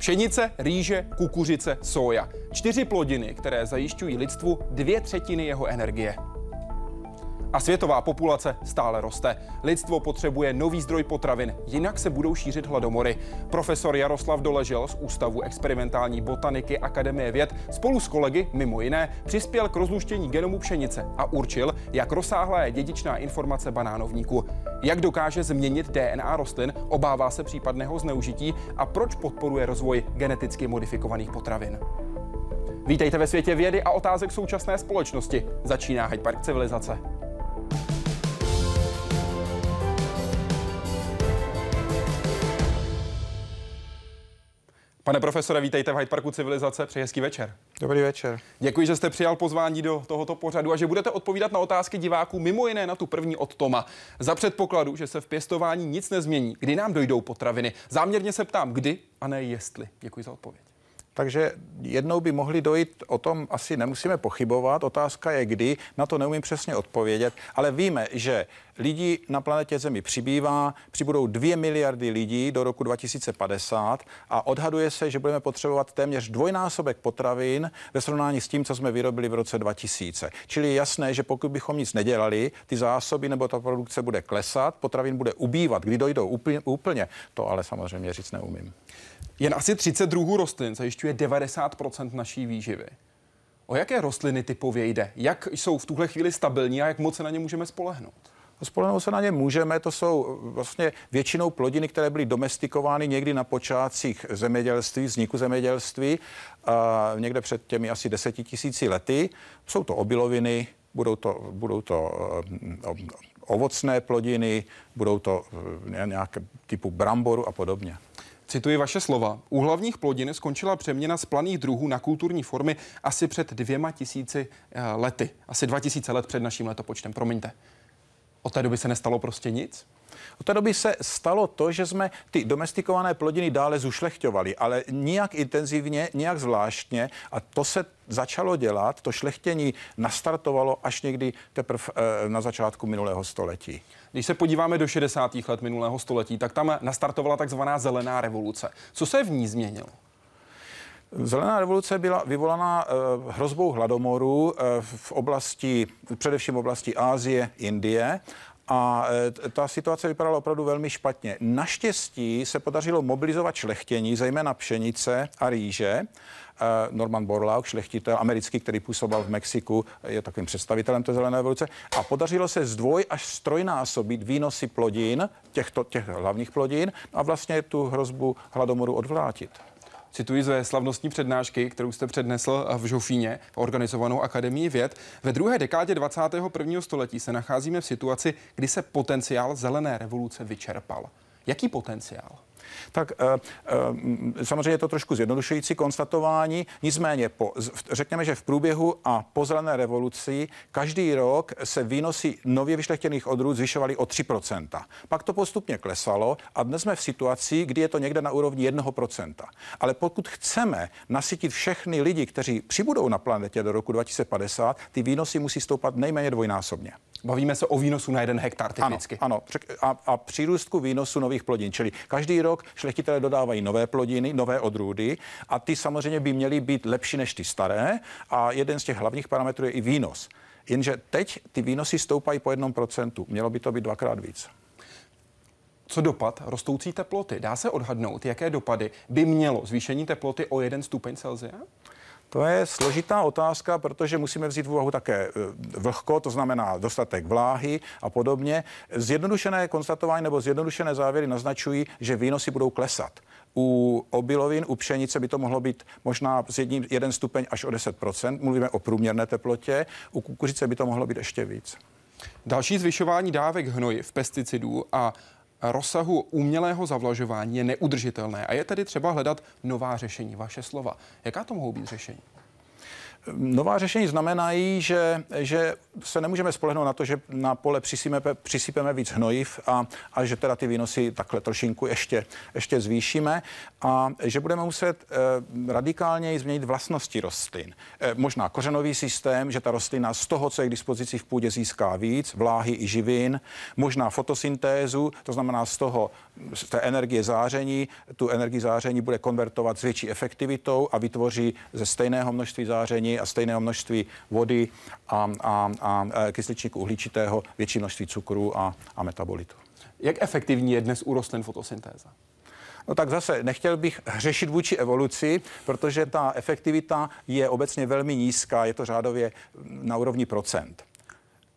Pšenice, rýže, kukuřice, soja. Čtyři plodiny, které zajišťují lidstvu dvě třetiny jeho energie. A světová populace stále roste. Lidstvo potřebuje nový zdroj potravin, jinak se budou šířit hladomory. Profesor Jaroslav Doležel z Ústavu experimentální botaniky Akademie věd spolu s kolegy, mimo jiné, přispěl k rozluštění genomu pšenice a určil, jak rozsáhlá je dědičná informace banánovníku. Jak dokáže změnit DNA rostlin, obává se případného zneužití a proč podporuje rozvoj geneticky modifikovaných potravin. Vítejte ve světě vědy a otázek současné společnosti. Začíná Hyde Park civilizace. Pane profesore, vítejte v Hyde Parku Civilizace. Přeji hezký večer. Dobrý večer. Děkuji, že jste přijal pozvání do tohoto pořadu a že budete odpovídat na otázky diváků, mimo jiné na tu první od Toma. Za předpokladu, že se v pěstování nic nezmění, kdy nám dojdou potraviny. Záměrně se ptám, kdy a ne jestli. Děkuji za odpověď. Takže jednou by mohli dojít, o tom asi nemusíme pochybovat. Otázka je kdy, na to neumím přesně odpovědět, ale víme, že lidí na planetě Zemi přibývá, přibudou 2 miliardy lidí do roku 2050 a odhaduje se, že budeme potřebovat téměř dvojnásobek potravin ve srovnání s tím, co jsme vyrobili v roce 2000. Čili je jasné, že pokud bychom nic nedělali, ty zásoby nebo ta produkce bude klesat, potravin bude ubývat. Kdy dojdou úplně, úplně to ale samozřejmě říct neumím. Jen asi 30 druhů rostlin zajišťuje 90% naší výživy. O jaké rostliny typově jde? Jak jsou v tuhle chvíli stabilní a jak moc se na ně můžeme spolehnout? Spolehnout se na ně můžeme, to jsou vlastně většinou plodiny, které byly domestikovány někdy na počátcích zemědělství, vzniku zemědělství, a někde před těmi asi deseti tisíci lety. Jsou to obiloviny, budou to, budou to eh, ovocné plodiny, budou to eh, nějaké typu bramboru a podobně. Cituji vaše slova. U hlavních plodin skončila přeměna z planých druhů na kulturní formy asi před dvěma tisíci eh, lety. Asi dva tisíce let před naším letopočtem, promiňte. Od té doby se nestalo prostě nic? Od té doby se stalo to, že jsme ty domestikované plodiny dále zušlechťovali, ale nijak intenzivně, nijak zvláštně a to se začalo dělat, to šlechtění nastartovalo až někdy teprve e, na začátku minulého století. Když se podíváme do 60. let minulého století, tak tam nastartovala takzvaná zelená revoluce. Co se v ní změnilo? Zelená revoluce byla vyvolaná uh, hrozbou hladomoru uh, v oblasti, především v oblasti Ázie, Indie a ta situace vypadala opravdu velmi špatně. Naštěstí se podařilo mobilizovat šlechtění, zejména pšenice a rýže. Norman Borlaug, šlechtitel americký, který působil v Mexiku, je takovým představitelem té zelené revoluce. A podařilo se zdvoj až strojnásobit výnosy plodin, těchto, těch hlavních plodin, a vlastně tu hrozbu hladomoru odvrátit. Cituji ze slavnostní přednášky, kterou jste přednesl v Žofíně, organizovanou Akademii věd. Ve druhé dekádě 21. století se nacházíme v situaci, kdy se potenciál zelené revoluce vyčerpal. Jaký potenciál? Tak eh, eh, samozřejmě je to trošku zjednodušující konstatování. Nicméně, po, řekněme, že v průběhu a po zelené revoluci každý rok se výnosy nově vyšlechtěných odrůd zvyšovaly o 3%. Pak to postupně klesalo a dnes jsme v situaci, kdy je to někde na úrovni 1%. Ale pokud chceme nasytit všechny lidi, kteří přibudou na planetě do roku 2050, ty výnosy musí stoupat nejméně dvojnásobně. Bavíme se o výnosu na jeden hektar typicky. Ano, ano. A, a přírůstku výnosu nových plodin. Čili každý rok šlechtitelé dodávají nové plodiny, nové odrůdy a ty samozřejmě by měly být lepší než ty staré. A jeden z těch hlavních parametrů je i výnos. Jenže teď ty výnosy stoupají po jednom procentu. Mělo by to být dvakrát víc. Co dopad rostoucí teploty? Dá se odhadnout, jaké dopady by mělo zvýšení teploty o jeden stupeň Celsia? To je složitá otázka, protože musíme vzít v úvahu také e, vlhko, to znamená dostatek vláhy a podobně. Zjednodušené konstatování nebo zjednodušené závěry naznačují, že výnosy budou klesat. U obilovin, u pšenice by to mohlo být možná z jedním, jeden stupeň až o 10% Mluvíme o průměrné teplotě. U kukuřice by to mohlo být ještě víc. Další zvyšování dávek hnojiv, pesticidů a rozsahu umělého zavlažování je neudržitelné a je tedy třeba hledat nová řešení. Vaše slova. Jaká to mohou být řešení? Nová řešení znamenají, že, že se nemůžeme spolehnout na to, že na pole přisypeme, přisypeme víc hnojiv a, a že teda ty výnosy takhle trošinku ještě, ještě zvýšíme a že budeme muset eh, radikálně změnit vlastnosti rostlin. Eh, možná kořenový systém, že ta rostlina z toho, co je k dispozici v půdě, získá víc, vláhy i živin, možná fotosyntézu, to znamená z toho, z té energie záření, tu energii záření bude konvertovat s větší efektivitou a vytvoří ze stejného množství záření a stejného množství vody a, a, a kysličníku uhličitého větší množství cukru a, a metabolitu. Jak efektivní je dnes u rostlin fotosyntéza? No tak zase nechtěl bych řešit vůči evoluci, protože ta efektivita je obecně velmi nízká, je to řádově na úrovni procent.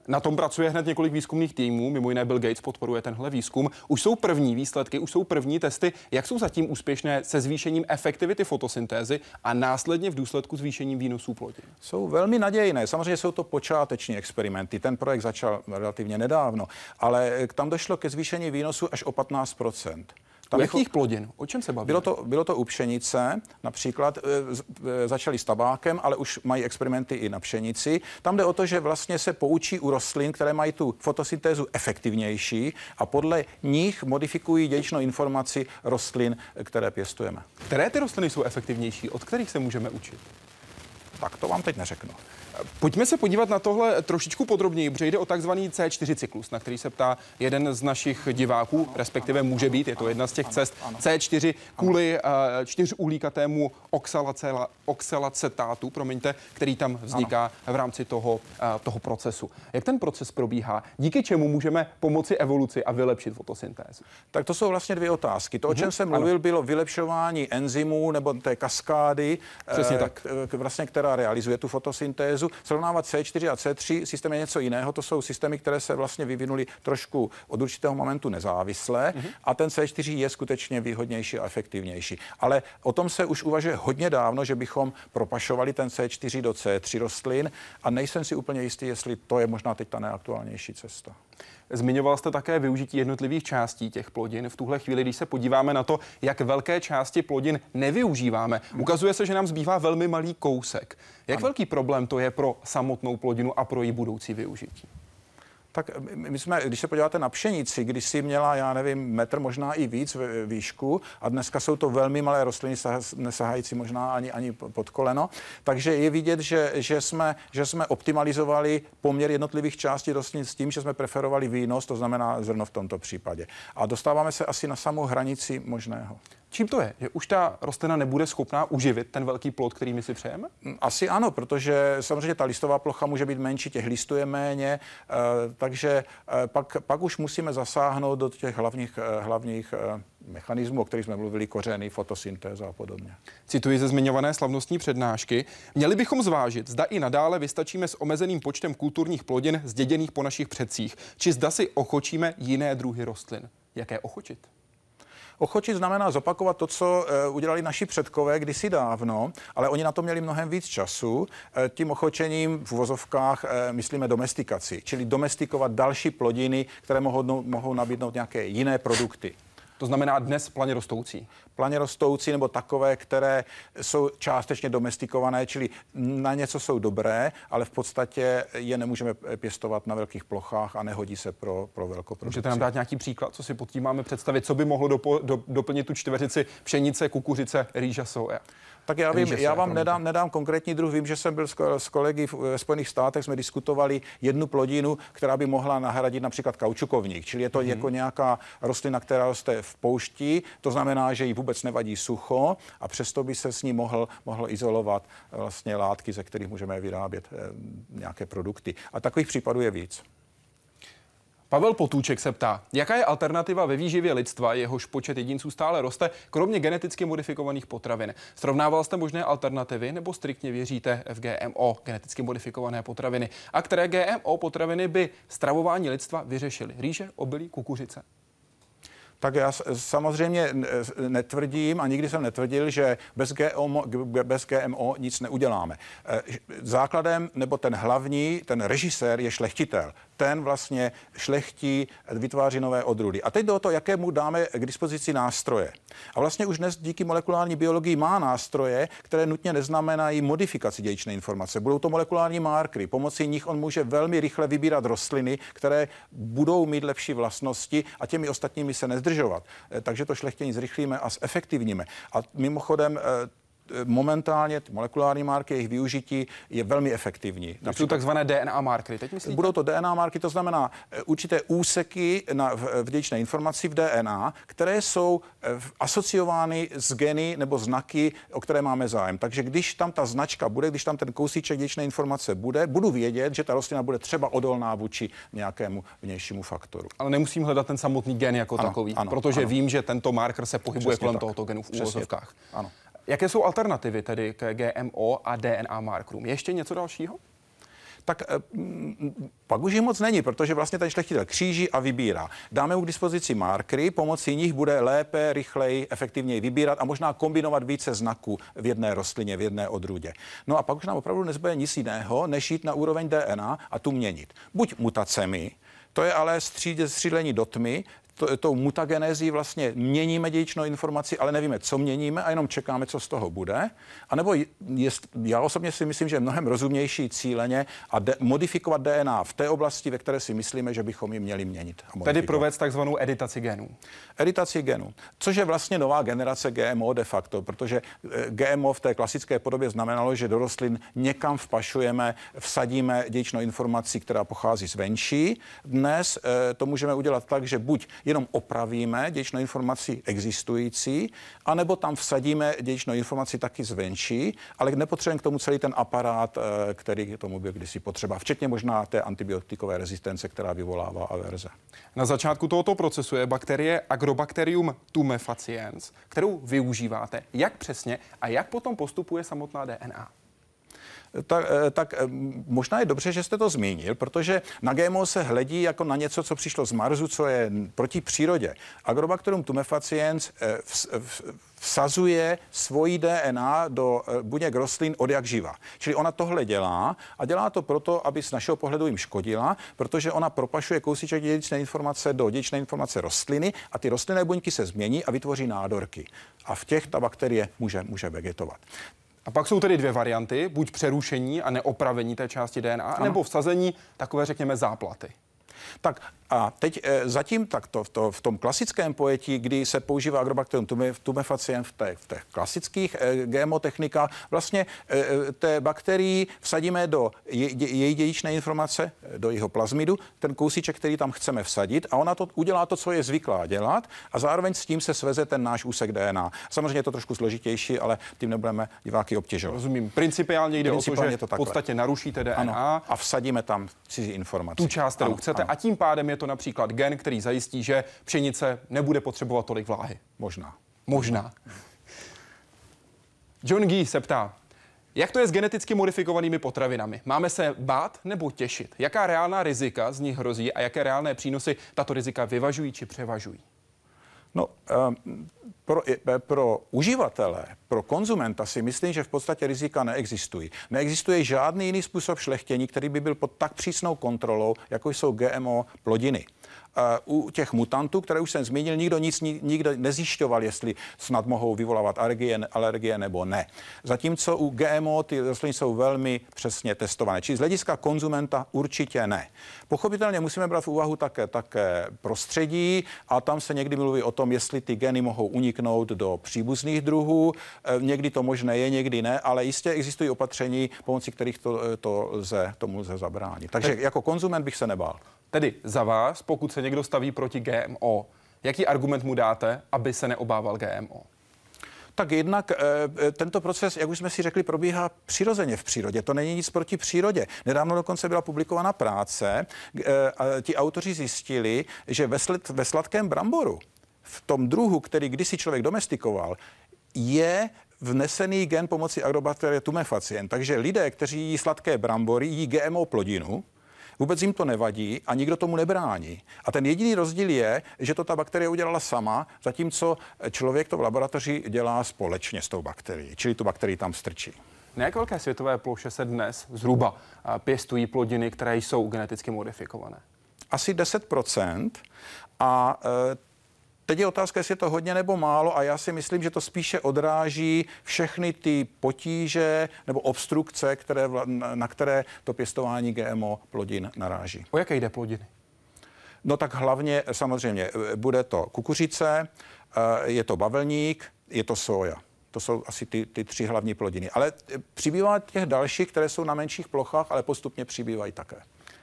Na tom pracuje hned několik výzkumných týmů, mimo jiné Bill Gates podporuje tenhle výzkum. Už jsou první výsledky, už jsou první testy. Jak jsou zatím úspěšné se zvýšením efektivity fotosyntézy a následně v důsledku zvýšením výnosů plodin? Jsou velmi nadějné. Samozřejmě jsou to počáteční experimenty. Ten projekt začal relativně nedávno, ale tam došlo ke zvýšení výnosu až o 15 tam jakých plodin? O čem se baví? Bylo to, bylo to u pšenice, například e, e, začali s tabákem, ale už mají experimenty i na pšenici. Tam jde o to, že vlastně se poučí u rostlin, které mají tu fotosyntézu efektivnější a podle nich modifikují dědičnou informaci rostlin, které pěstujeme. Které ty rostliny jsou efektivnější? Od kterých se můžeme učit? Tak to vám teď neřeknu. Pojďme se podívat na tohle trošičku podrobněji, protože jde o takzvaný C4 cyklus, na který se ptá jeden z našich diváků, respektive může být, je to jedna z těch cest. C4 kvůli uh, čtyřuhlíkatému oxalacetátu, promiňte, který tam vzniká v rámci toho, uh, toho procesu. Jak ten proces probíhá? Díky čemu můžeme pomoci evoluci a vylepšit fotosyntézu? Tak to jsou vlastně dvě otázky. To, o čem mhm. jsem mluvil, bylo vylepšování enzymů nebo té kaskády, Přesně tak. vlastně, která realizuje tu fotosyntézu hypotézu. Srovnávat C4 a C3 systém je něco jiného. To jsou systémy, které se vlastně vyvinuly trošku od určitého momentu nezávisle mm-hmm. a ten C4 je skutečně výhodnější a efektivnější. Ale o tom se už uvažuje hodně dávno, že bychom propašovali ten C4 do C3 rostlin a nejsem si úplně jistý, jestli to je možná teď ta nejaktuálnější cesta. Zmiňoval jste také využití jednotlivých částí těch plodin. V tuhle chvíli, když se podíváme na to, jak velké části plodin nevyužíváme, ukazuje se, že nám zbývá velmi malý kousek. Jak ano. velký problém to je pro samotnou plodinu a pro její budoucí využití? Tak my jsme, když se podíváte na pšenici, když si měla, já nevím, metr, možná i víc výšku a dneska jsou to velmi malé rostliny, nesahající možná ani, ani pod koleno, takže je vidět, že, že, jsme, že jsme optimalizovali poměr jednotlivých částí rostlin s tím, že jsme preferovali výnos, to znamená zrno v tomto případě. A dostáváme se asi na samou hranici možného. Čím to je? Že už ta rostlina nebude schopná uživit ten velký plod, který my si přejeme? Mm, asi ano, protože samozřejmě ta listová plocha může být menší, těch listů je méně, eh, takže eh, pak, pak už musíme zasáhnout do těch hlavních, eh, hlavních mechanismů, o kterých jsme mluvili, kořeny, fotosyntéza a podobně. Cituji ze zmiňované slavnostní přednášky. Měli bychom zvážit, zda i nadále vystačíme s omezeným počtem kulturních plodin zděděných po našich předcích, či zda si ochočíme jiné druhy rostlin. Jaké ochočit? Ochočit znamená zopakovat to, co eh, udělali naši předkové kdysi dávno, ale oni na to měli mnohem víc času. Eh, tím ochočením v uvozovkách eh, myslíme domestikaci, čili domestikovat další plodiny, které mohou, mohou nabídnout nějaké jiné produkty. To znamená dnes planě rostoucí. Planě rostoucí nebo takové, které jsou částečně domestikované, čili na něco jsou dobré, ale v podstatě je nemůžeme pěstovat na velkých plochách a nehodí se pro, pro velkoprodukci. Můžete nám dát nějaký příklad, co si pod tím máme představit, co by mohlo dopo, do, doplnit tu čtveřici pšenice, kukuřice, rýža, soja? Tak já vím, já vám nedám, nedám konkrétní druh. Vím, že jsem byl s kolegy v Spojených státech, jsme diskutovali jednu plodinu, která by mohla nahradit například kaučukovník. Čili je to mm-hmm. jako nějaká rostlina, která roste v poušti, to znamená, že jí vůbec nevadí sucho a přesto by se s ní mohl, mohl izolovat vlastně látky, ze kterých můžeme vyrábět eh, nějaké produkty. A takových případů je víc. Pavel Potůček se ptá, jaká je alternativa ve výživě lidstva, jehož počet jedinců stále roste, kromě geneticky modifikovaných potravin. Srovnával jste možné alternativy nebo striktně věříte v GMO, geneticky modifikované potraviny? A které GMO potraviny by stravování lidstva vyřešily? Rýže, obilí, kukuřice? Tak já samozřejmě netvrdím a nikdy jsem netvrdil, že bez GMO, bez GMO nic neuděláme. Eh, základem nebo ten hlavní, ten režisér je šlechtitel. Ten vlastně šlechtí, vytváří nové odrůdy. A teď do toho, jaké mu dáme k dispozici nástroje. A vlastně už dnes díky molekulární biologii má nástroje, které nutně neznamenají modifikaci dědičné informace. Budou to molekulární markery. Pomocí nich on může velmi rychle vybírat rostliny, které budou mít lepší vlastnosti a těmi ostatními se nezdržovat. Eh, takže to šlechtění zrychlíme a zefektivníme. A mimochodem eh, momentálně ty molekulární marky, jejich využití je velmi efektivní. To jsou takzvané DNA markery, teď myslíte? Budou to DNA marky, to znamená eh, určité úseky na, v, v dědičné informaci v DNA, které jsou eh, asociovány s geny nebo znaky, o které máme zájem. Takže když tam ta značka bude, když tam ten kousíček dědičné informace bude, budu vědět, že ta rostlina bude třeba odolná vůči nějakému vnějšímu faktoru. Ale nemusím hledat ten samotný gen jako ano, takový, ano, protože ano. vím, že tento marker se pohybuje Přesně kolem tak. tohoto genu v úvozovkách. Ano. Jaké jsou alternativy tedy k GMO a DNA markerům? Ještě něco dalšího? tak eh, pak už jich moc není, protože vlastně ten šlechtitel kříží a vybírá. Dáme mu k dispozici markery, pomocí nich bude lépe, rychleji, efektivněji vybírat a možná kombinovat více znaků v jedné rostlině, v jedné odrůdě. No a pak už nám opravdu nezbude nic jiného, než jít na úroveň DNA a tu měnit. Buď mutacemi, to je ale střídlení do tmy, to, tou mutagenézí vlastně měníme dědičnou informaci, ale nevíme, co měníme a jenom čekáme, co z toho bude. A nebo jest, já osobně si myslím, že je mnohem rozumnější cíleně a de, modifikovat DNA v té oblasti, ve které si myslíme, že bychom ji měli měnit. A Tedy provést takzvanou editaci genů. Editaci genů, což je vlastně nová generace GMO de facto, protože eh, GMO v té klasické podobě znamenalo, že do rostlin někam vpašujeme, vsadíme dědičnou informaci, která pochází zvenčí. Dnes eh, to můžeme udělat tak, že buď jenom opravíme dědičnou informaci existující, anebo tam vsadíme dědičnou informaci taky zvenčí, ale nepotřebujeme k tomu celý ten aparát, eh, který k tomu byl kdysi potřeba, včetně možná té antibiotikové rezistence, která vyvolává averze. Na začátku tohoto procesu je bakterie Agrobacterium tumefaciens, kterou využíváte. Jak přesně a jak potom postupuje samotná DNA? Tak, eh, tak eh, možná je dobře, že jste to zmínil, protože na GMO se hledí jako na něco, co přišlo z Marsu, co je proti přírodě. Agrobacterium tumefaciens eh, vsazuje svoji DNA do buněk rostlin od jak živa. Čili ona tohle dělá a dělá to proto, aby z našeho pohledu jim škodila, protože ona propašuje kousíček dědičné informace do dědičné informace rostliny a ty rostlinné buňky se změní a vytvoří nádorky. A v těch ta bakterie může, může vegetovat. A pak jsou tedy dvě varianty, buď přerušení a neopravení té části DNA, ano. nebo vsazení takové, řekněme, záplaty. Tak a teď e, zatím takto v, to, v tom klasickém pojetí, kdy se používá agrobacterium tumefaciem v těch, v těch klasických e, GMO technikách, vlastně e, té bakterii vsadíme do je, její dědičné informace, do jeho plazmidu, ten kousíček, který tam chceme vsadit a ona to udělá to, co je zvyklá dělat a zároveň s tím se sveze ten náš úsek DNA. Samozřejmě je to trošku složitější, ale tím nebudeme diváky obtěžovat. Rozumím. Principiálně jde Principiálně o to, že to v podstatě narušíte DNA ano, a vsadíme tam cizí informace. Tu část, kterou ano, chcete ano. a tím pádem je to například gen, který zajistí, že pšenice nebude potřebovat tolik vláhy. Možná. Možná. John Gee se ptá, jak to je s geneticky modifikovanými potravinami? Máme se bát nebo těšit? Jaká reálná rizika z nich hrozí a jaké reálné přínosy tato rizika vyvažují či převažují? No, um, pro, pro uživatele, pro konzumenta si myslím, že v podstatě rizika neexistují. Neexistuje žádný jiný způsob šlechtění, který by byl pod tak přísnou kontrolou, jako jsou GMO plodiny. Uh, u těch mutantů, které už jsem zmínil, nikdo nic nikdo nezjišťoval, jestli snad mohou vyvolávat alergie, alergie nebo ne. Zatímco u GMO ty rostliny jsou velmi přesně testované. Čili z hlediska konzumenta určitě ne. Pochopitelně musíme brát v úvahu také, také prostředí a tam se někdy mluví o tom, jestli ty geny mohou uniknout do příbuzných druhů. E, někdy to možné je, někdy ne, ale jistě existují opatření, pomocí kterých to, to lze, tomu lze zabránit. Takže jako konzument bych se nebál. Tedy za vás, pokud se někdo staví proti GMO, jaký argument mu dáte, aby se neobával GMO? Tak jednak e, tento proces, jak už jsme si řekli, probíhá přirozeně v přírodě. To není nic proti přírodě. Nedávno dokonce byla publikována práce, e, a ti autoři zjistili, že ve, ve sladkém bramboru, v tom druhu, který kdysi člověk domestikoval, je vnesený gen pomocí Agrobacteria tumefacien. Takže lidé, kteří jí sladké brambory, jí GMO plodinu, Vůbec jim to nevadí a nikdo tomu nebrání. A ten jediný rozdíl je, že to ta bakterie udělala sama, zatímco člověk to v laboratoři dělá společně s tou bakterií, čili tu bakterii tam strčí. Na jak velké světové ploše se dnes zhruba pěstují plodiny, které jsou geneticky modifikované? Asi 10% a Teď je otázka, jestli je to hodně nebo málo a já si myslím, že to spíše odráží všechny ty potíže nebo obstrukce, které, na které to pěstování GMO plodin naráží. O jaké jde plodiny? No tak hlavně samozřejmě bude to kukuřice, eh, je to bavlník, je to soja. To jsou asi ty, ty tři hlavní plodiny. Ale přibývá těch dalších, které jsou na menších plochách, ale postupně přibývají také.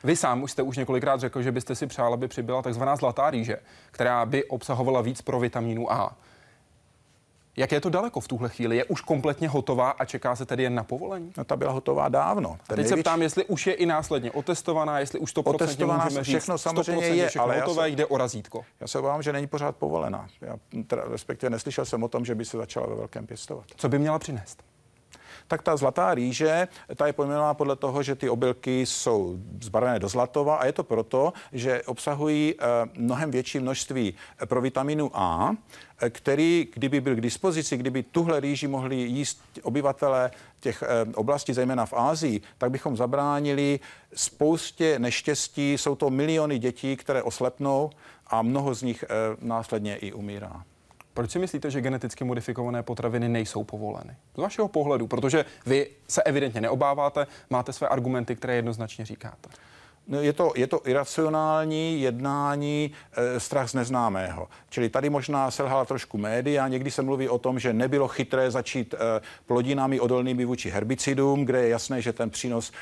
Vy sám už jste už několikrát řekl, že byste si přál, aby přibyla takzvaná zlatá rýže, která by obsahovala víc pro vitamínu A. Jak je to daleko v tuhle chvíli? Je už kompletně hotová a čeká se tedy jen na povolení? No ta byla hotová dávno. Ten teď nejvíc... se ptám, jestli už je i následně otestovaná, jestli už to otestovaná můžeme všechno říct, samozřejmě je, všechno ale hotové, jde o razítko. Já se obávám, že není pořád povolená. Já teda, respektive neslyšel jsem o tom, že by se začala ve velkém pěstovat. Co by měla přinést? Tak ta zlatá rýže, ta je pojmenovaná podle toho, že ty obilky jsou zbarvené do zlatova a je to proto, že obsahují eh, mnohem větší množství eh, pro vitaminu A, eh, který, kdyby byl k dispozici, kdyby tuhle rýži mohli jíst obyvatele těch oblastí, zejména v Ázii, tak bychom zabránili spoustě neštěstí. Jsou to miliony dětí, které oslepnou a mnoho z nich následně i umírá. Proč si myslíte, že geneticky modifikované potraviny nejsou povoleny? Z vašeho pohledu, protože vy se evidentně neobáváte, máte své argumenty, které jednoznačně říkáte. No, je to, je to iracionální jednání, e, strach z neznámého. Čili tady možná selhala trošku média. Někdy se mluví o tom, že nebylo chytré začít e, plodinami odolnými vůči herbicidům, kde je jasné, že ten přínos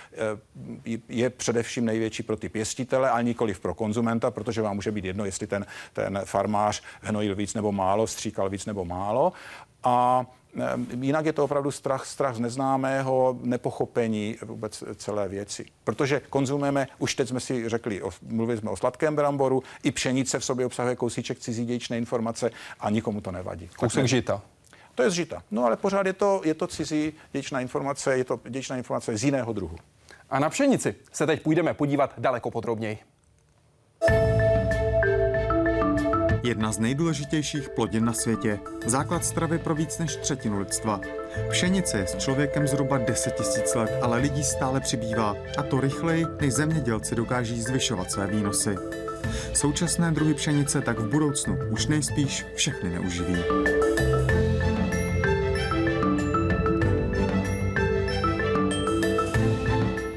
e, je především největší pro ty pěstitele, ale nikoli pro konzumenta, protože vám může být jedno, jestli ten, ten farmář hnojil víc nebo málo, stříkal víc nebo málo. A jinak je to opravdu strach, strach z neznámého, nepochopení vůbec celé věci. Protože konzumujeme, už teď jsme si řekli, mluvili jsme o sladkém bramboru, i pšenice v sobě obsahuje kousíček cizí dějčné informace a nikomu to nevadí. Kousek žita. To je z žita. No ale pořád je to, je to cizí dějčná informace, je to dějčná informace z jiného druhu. A na pšenici se teď půjdeme podívat daleko podrobněji. Jedna z nejdůležitějších plodin na světě. Základ stravy pro víc než třetinu lidstva. Pšenice je s člověkem zhruba 10 tisíc let, ale lidí stále přibývá. A to rychleji, než zemědělci dokáží zvyšovat své výnosy. Současné druhy pšenice tak v budoucnu už nejspíš všechny neuživí.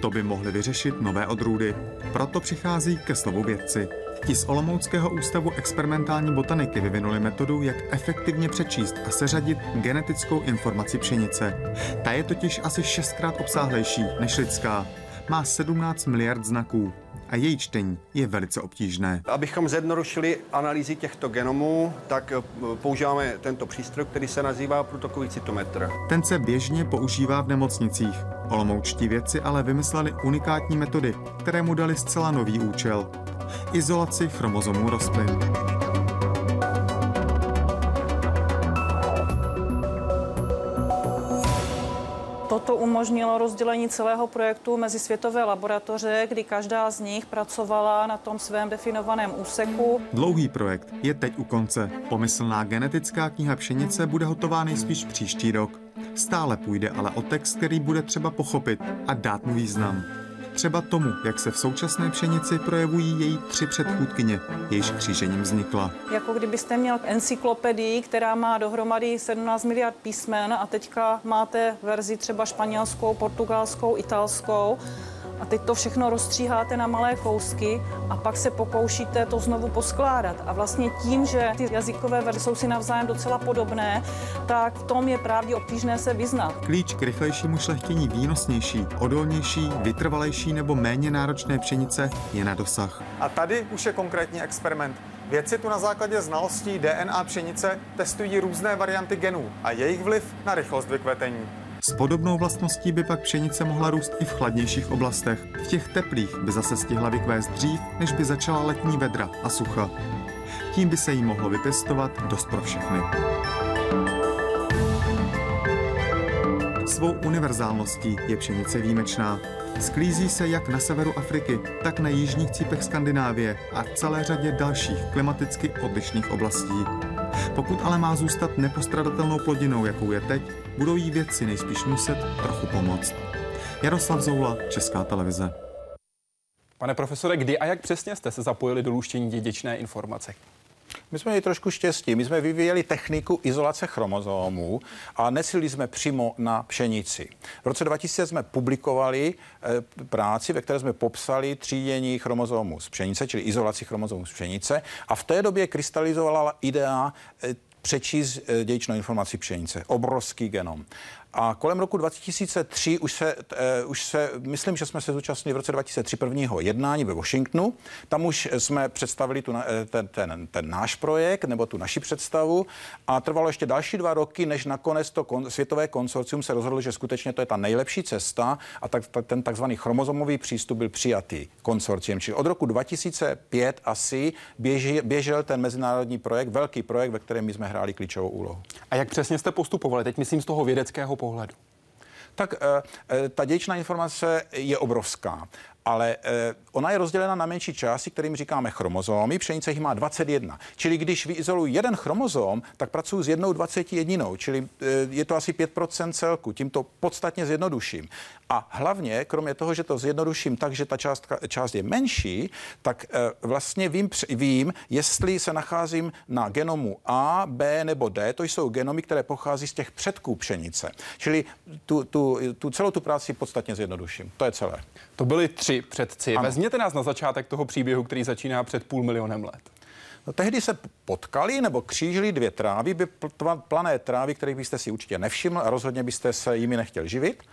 To by mohly vyřešit nové odrůdy. Proto přichází ke slovu vědci. Ti z Olomouckého ústavu experimentální botaniky vyvinuli metodu, jak efektivně přečíst a seřadit genetickou informaci pšenice. Ta je totiž asi šestkrát obsáhlejší než lidská. Má 17 miliard znaků a její čtení je velice obtížné. Abychom zjednodušili analýzy těchto genomů, tak eh, používáme tento přístroj, který se nazývá protokový cytometr. Ten se běžně používá v nemocnicích. Olomoučtí vědci ale vymysleli unikátní metody, které mu dali zcela nový účel izolaci chromozomů rostlin. Umožnilo rozdělení celého projektu mezi světové laboratoře, kdy každá z nich pracovala na tom svém definovaném úseku. Dlouhý projekt je teď u konce. Pomyslná genetická kniha pšenice bude hotová nejspíš příští rok. Stále půjde ale o text, který bude třeba pochopit a dát mu význam. Třeba tomu, jak se v současné pšenici projevují její tři předchůdkyně, jejíž křížením vznikla. Jako kdybyste měl encyklopedii, která má dohromady 17 miliard písmen a teďka máte verzi třeba španělskou, portugalskou, italskou a teď to všechno rozstříháte na malé kousky a pak se pokoušíte to znovu poskládat. A vlastně tím, že ty jazykové verze jsou si navzájem docela podobné, tak v tom je právě obtížné se vyznat. Klíč k rychlejšímu šlechtění výnosnější, odolnější, vytrvalejší nebo méně náročné pšenice je na dosah. A tady už je konkrétní experiment. Vědci tu na základě znalostí DNA pšenice testují různé varianty genů a jejich vliv na rychlost vykvetení. S podobnou vlastností by pak pšenice mohla růst i v chladnějších oblastech. V těch teplých by zase stihla vykvést dřív, než by začala letní vedra a sucha. Tím by se jí mohlo vypěstovat dost pro všechny. Svou univerzálností je pšenice výjimečná. Sklízí se jak na severu Afriky, tak na jižních cípech Skandinávie a v celé řadě dalších klimaticky odlišných oblastí. Pokud ale má zůstat nepostradatelnou plodinou, jakou je teď, budou jí vědci nejspíš muset trochu pomoct. Jaroslav Zoula, Česká televize. Pane profesore, kdy a jak přesně jste se zapojili do luštění dědičné informace? My jsme měli trošku štěstí. My jsme vyvíjeli techniku izolace chromozomů a nesili jsme přímo na pšenici. V roce 2000 jsme publikovali e, práci, ve které jsme popsali třídění chromozomů z pšenice, čili izolaci chromozomů z pšenice. A v té době krystalizovala idea e, přečíst e, dědičnou informaci pšenice. Obrovský genom. A kolem roku 2003 už se, uh, už se, myslím, že jsme se zúčastnili v roce 2003 prvního jednání ve Washingtonu. Tam už jsme představili tu, eh, ten, ten, ten náš projekt nebo tu naši představu a trvalo ještě další dva roky, než nakonec to kon, světové konsorcium se rozhodlo, že skutečně to je ta nejlepší cesta a tak, tak ten takzvaný chromozomový přístup byl přijatý konsorciem. Čili od roku 2005 asi běží, běžel ten mezinárodní projekt, velký projekt, ve kterém my jsme hráli klíčovou úlohu. A jak přesně jste postupovali? Teď myslím z toho vědeckého pohledu? Tak eh, ta dědičná informace je obrovská ale eh, ona je rozdělena na menší části, kterým říkáme chromozomy. Pšenice jich má 21. Čili když vyizoluji jeden chromozom, tak pracuji s jednou 21, čili eh, je to asi 5% celku. Tím to podstatně zjednoduším. A hlavně, kromě toho, že to zjednoduším tak, že ta část, část je menší, tak eh, vlastně vím, vím, jestli se nacházím na genomu A, B nebo D. To jsou genomy, které pochází z těch předků pšenice. Čili tu, tu, tu celou tu práci podstatně zjednoduším. To je celé. To byly tři předci. Ano. Vezměte nás na začátek toho příběhu, který začíná před půl milionem let. No, tehdy se potkali nebo křížili dvě trávy, by plané trávy, kterých byste si určitě nevšiml a rozhodně byste se jimi nechtěl živit.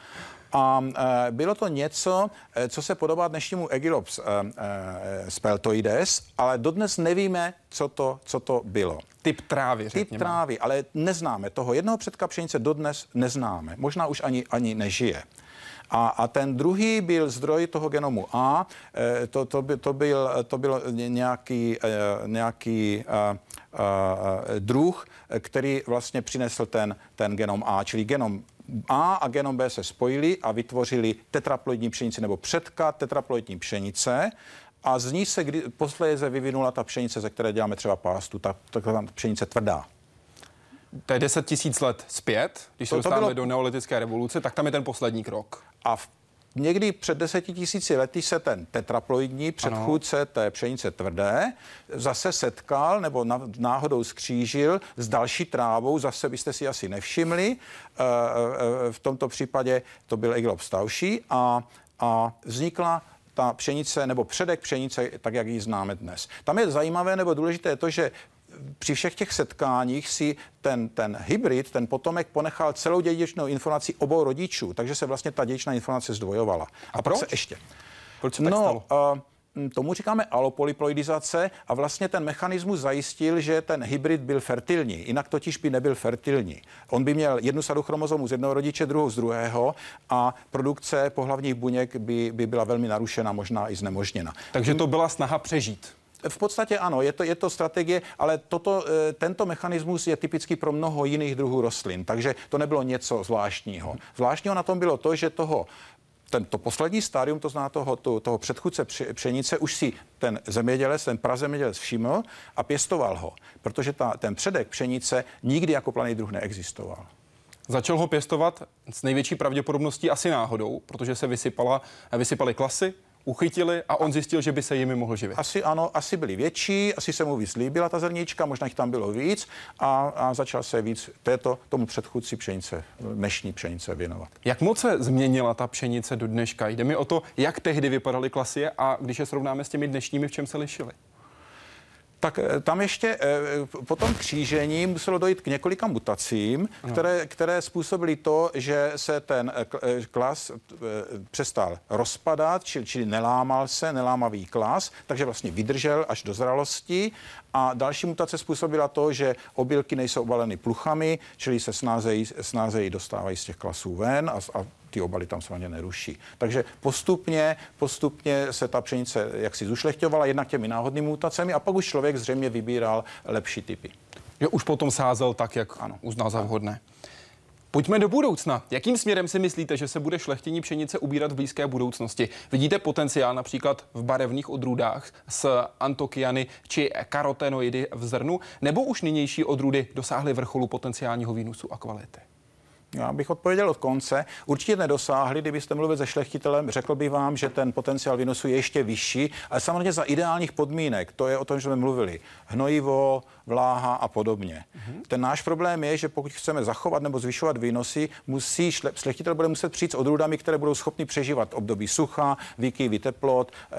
A e, bylo to něco, e, co se podobá dnešnímu Aegilops e, e, speltoides, ale dodnes nevíme, co to, co to bylo. Typ trávy, řekněme. Typ trávy, ale neznáme. Toho jednoho předka pšenice dodnes neznáme. Možná už ani, ani nežije. A, a ten druhý byl zdroj toho genomu A, e, to, to, by, to, byl, to byl nějaký, e, nějaký e, druh, který vlastně přinesl ten, ten genom A, čili genom a a genom B se spojili a vytvořili tetraploidní pšenici nebo předka tetraploidní pšenice. A z ní se kdy, posléze vyvinula ta pšenice, ze které děláme třeba pástu, ta, ta, ta pšenice tvrdá. To je 10 tisíc let zpět, když se dostáváme bylo... do neolitické revoluce, tak tam je ten poslední krok. A v Někdy před deseti tisíci lety se ten tetraploidní předchůdce ano. té pšenice tvrdé zase setkal nebo náhodou skřížil s další trávou, zase byste si asi nevšimli. E, e, v tomto případě to byl Eglob Stavší a, a vznikla ta pšenice nebo předek pšenice, tak jak ji známe dnes. Tam je zajímavé nebo důležité to, že při všech těch setkáních si ten, ten hybrid, ten potomek ponechal celou dědičnou informaci obou rodičů, takže se vlastně ta dědičná informace zdvojovala. A, A proč? se ještě. Proč se tak no, stalo? Uh, Tomu říkáme alopolyploidizace a vlastně ten mechanismus zajistil, že ten hybrid byl fertilní, jinak totiž by nebyl fertilní. On by měl jednu sadu chromozomů z jednoho rodiče, druhou z druhého a produkce pohlavních buněk by, by byla velmi narušena, možná i znemožněna. Takže to byla snaha přežít. V podstatě ano, je to, je to strategie, ale toto, eh, tento mechanismus je typický pro mnoho jiných druhů rostlin, takže to nebylo něco zvláštního. Zvláštního na tom bylo to, že toho tento poslední stádium, to zná toho, to, toho předchůdce pšenice, už si ten zemědělec, ten prazemědělec všiml a pěstoval ho, protože ta, ten předek pšenice nikdy jako planý druh neexistoval. Začal ho pěstovat s největší pravděpodobností asi náhodou, protože se vysypala, vysypaly klasy, uchytili a on zjistil, že by se jimi mohl živit. Asi ano, asi byli větší, asi se mu víc líbila ta zrnička, možná jich tam bylo víc a, a začal se víc této, tomu předchůdci pšenice, dnešní pšenice věnovat. Jak moc se změnila ta pšenice do dneška? Jde mi o to, jak tehdy vypadaly klasy a když je srovnáme s těmi dnešními, v čem se lišily? Tak eh, tam ještě eh, po tom křížení muselo dojít k několika mutacím, které, které způsobily to, že se ten eh, klas přestal rozpadat, čili, čili nelámal se, nelámavý klas, takže vlastně vydržel až do zralosti. A další mutace způsobila to, že obilky nejsou obaleny pluchami, čili se snázejí, snázejí dostávají z těch klasů ven a, a ty obaly tam samozřejmě neruší. Takže postupně, postupně se ta pšenice jaksi zušlechťovala jednak těmi náhodnými mutacemi a pak už člověk zřejmě vybíral lepší typy. Že už potom sázel tak, jak ano. uznal za vhodné. Pojďme do budoucna. Jakým směrem si myslíte, že se bude šlechtění pšenice ubírat v blízké budoucnosti? Vidíte potenciál například v barevných odrůdách s antokiany či karotenoidy v zrnu, nebo už nynější odrůdy dosáhly vrcholu potenciálního výnosu a kvality? Já bych odpověděl od konce. Určitě nedosáhli, kdybyste mluvil se šlechtitelem, řekl bych vám, že ten potenciál výnosu je ještě vyšší, ale samozřejmě za ideálních podmínek. To je o tom, že jsme mluvili. Hnojivo, vláha a podobně. Mm-hmm. Ten náš problém je, že pokud chceme zachovat nebo zvyšovat výnosy, musí šle, šlechtitel bude muset přijít s odrůdami, které budou schopny přežívat období sucha, výkyvy teplot, e,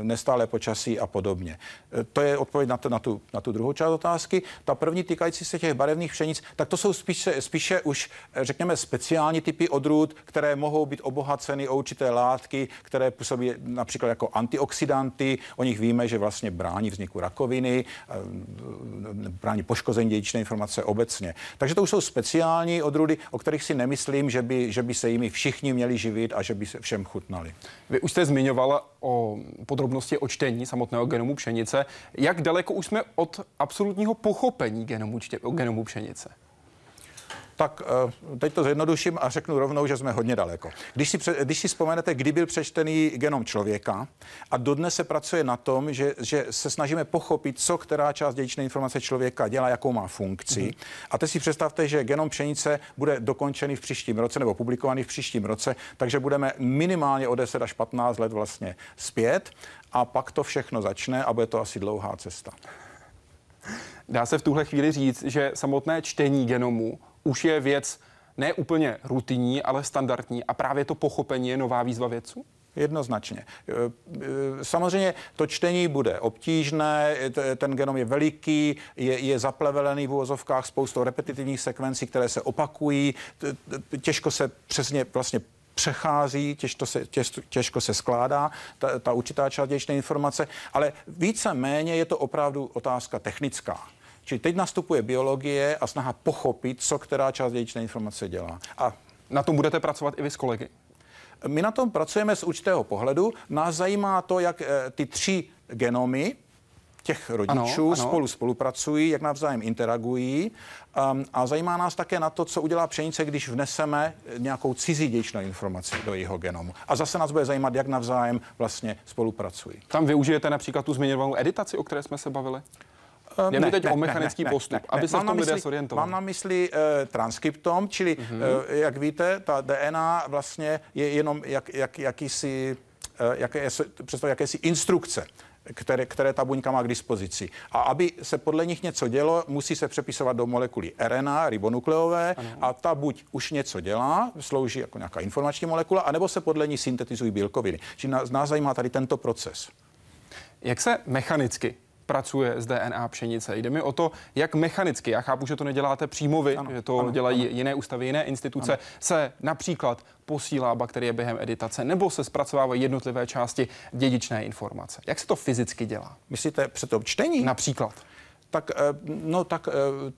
e, nestále počasí a podobně. E, to je odpověď na, to, na, tu, na tu druhou část otázky. Ta první týkající se těch barevných pšenic, tak to jsou spíše, spíše už, řekněme, speciální typy odrůd, které mohou být obohaceny o určité látky, které působí například jako antioxidanty. O nich víme, že vlastně brání vzniku rakoviny brání poškození dědičné informace obecně. Takže to už jsou speciální odrůdy, o kterých si nemyslím, že by, že by se jimi všichni měli živit a že by se všem chutnali. Vy už jste zmiňovala o podrobnosti o čtení samotného genomu pšenice. Jak daleko už jsme od absolutního pochopení genomu, genomu pšenice? Tak eh, teď to zjednoduším a řeknu rovnou, že jsme hodně daleko. Když si, když si vzpomenete, kdy byl přečtený genom člověka a dodnes se pracuje na tom, že, že se snažíme pochopit, co která část dědičné informace člověka dělá, jakou má funkci. Mm-hmm. A teď si představte, že genom pšenice bude dokončený v příštím roce nebo publikovaný v příštím roce, takže budeme minimálně o 10 až 15 let vlastně zpět a pak to všechno začne a bude to asi dlouhá cesta. Dá se v tuhle chvíli říct, že samotné čtení genomu už je věc ne úplně rutinní, ale standardní a právě to pochopení je nová výzva vědců? Jednoznačně. E, e, samozřejmě to čtení bude obtížné, ten genom je veliký, je, je zaplevelený v úvozovkách spoustou repetitivních sekvencí, které se opakují, těžko se přesně vlastně přechází, těžko se, těž, těžko se skládá ta, ta určitá část informace, ale více méně je to opravdu otázka technická. Čili teď nastupuje biologie a snaha pochopit, co která část dědičné informace dělá. A na tom budete pracovat i vy s kolegy? My na tom pracujeme z určitého pohledu. Nás zajímá to, jak eh, ty tři genomy těch rodičů ano, ano. spolu spolupracují, jak navzájem interagují. Um, a zajímá nás také na to, co udělá pšenice, když vneseme nějakou cizí dědičnou informaci do jeho genomu. A zase nás bude zajímat, jak navzájem vlastně spolupracují. Tam využijete například tu zmiňovanou editaci, o které jsme se bavili? Jde ne, teď ne, o mechanický ne, postup, ne, aby se v tom lidé Mám na mysli uh, transkriptom, čili, uh-huh. uh, jak víte, ta DNA vlastně je jenom jak, jak, jakýsi, uh, jaké, přesto jakési instrukce které, které ta buňka má k dispozici. A aby se podle nich něco dělo, musí se přepisovat do molekuly RNA, ribonukleové, ano. a ta buď už něco dělá, slouží jako nějaká informační molekula, anebo se podle ní syntetizují bílkoviny. Čili nás, nás zajímá tady tento proces. Jak se mechanicky pracuje s DNA pšenice. Jde mi o to, jak mechanicky, já chápu, že to neděláte přímo vy, ano, že to ano, dělají ano. jiné ústavy, jiné instituce, ano. se například posílá bakterie během editace nebo se zpracovávají jednotlivé části dědičné informace. Jak se to fyzicky dělá? Myslíte před to čtení? Například tak, eh, no, tak eh,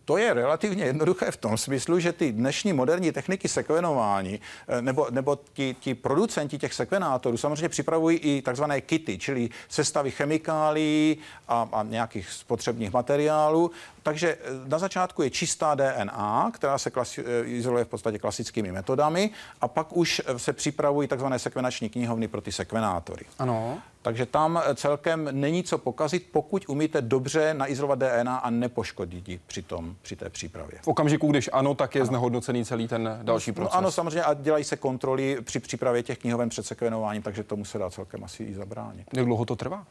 to je relativně jednoduché v tom smyslu, že ty dnešní moderní techniky sekvenování eh, nebo, nebo ti, ti producenti těch sekvenátorů samozřejmě připravují i takzvané kity, čili sestavy chemikálií a, a nějakých spotřebních materiálů, takže na začátku je čistá DNA, která se klasi- izoluje v podstatě klasickými metodami a pak už se připravují takzvané sekvenační knihovny pro ty sekvenátory. Ano. Takže tam celkem není co pokazit, pokud umíte dobře naizolovat DNA a nepoškodit ji při, tom, při té přípravě. V okamžiku, když ano, tak je ano. znehodnocený celý ten další proces. No, ano, samozřejmě a dělají se kontroly při přípravě těch knihoven před sekvenováním, takže tomu se dá celkem asi i zabránit. Jak dlouho to trvá?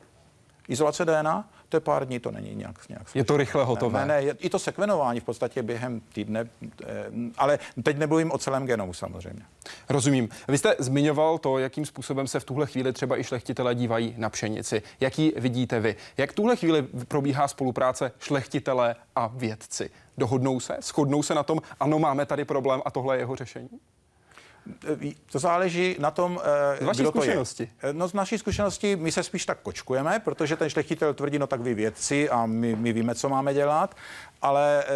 Izolace DNA, to je pár dní, to není nějak. nějak je to rychle hotové. Ne, ne, je, i to sekvenování v podstatě během týdne, eh, ale teď nebojím o celém genomu samozřejmě. Rozumím. Vy jste zmiňoval to, jakým způsobem se v tuhle chvíli třeba i šlechtitelé dívají na pšenici. Jaký vidíte vy? Jak tuhle chvíli probíhá spolupráce šlechtitelé a vědci? Dohodnou se? Shodnou se na tom, ano, máme tady problém a tohle je jeho řešení? To záleží na tom, z vaší kdo zkušenosti. To je. No z naší zkušenosti my se spíš tak kočkujeme, protože ten šlechtitel tvrdí, no tak vy vědci a my, my víme, co máme dělat ale eh,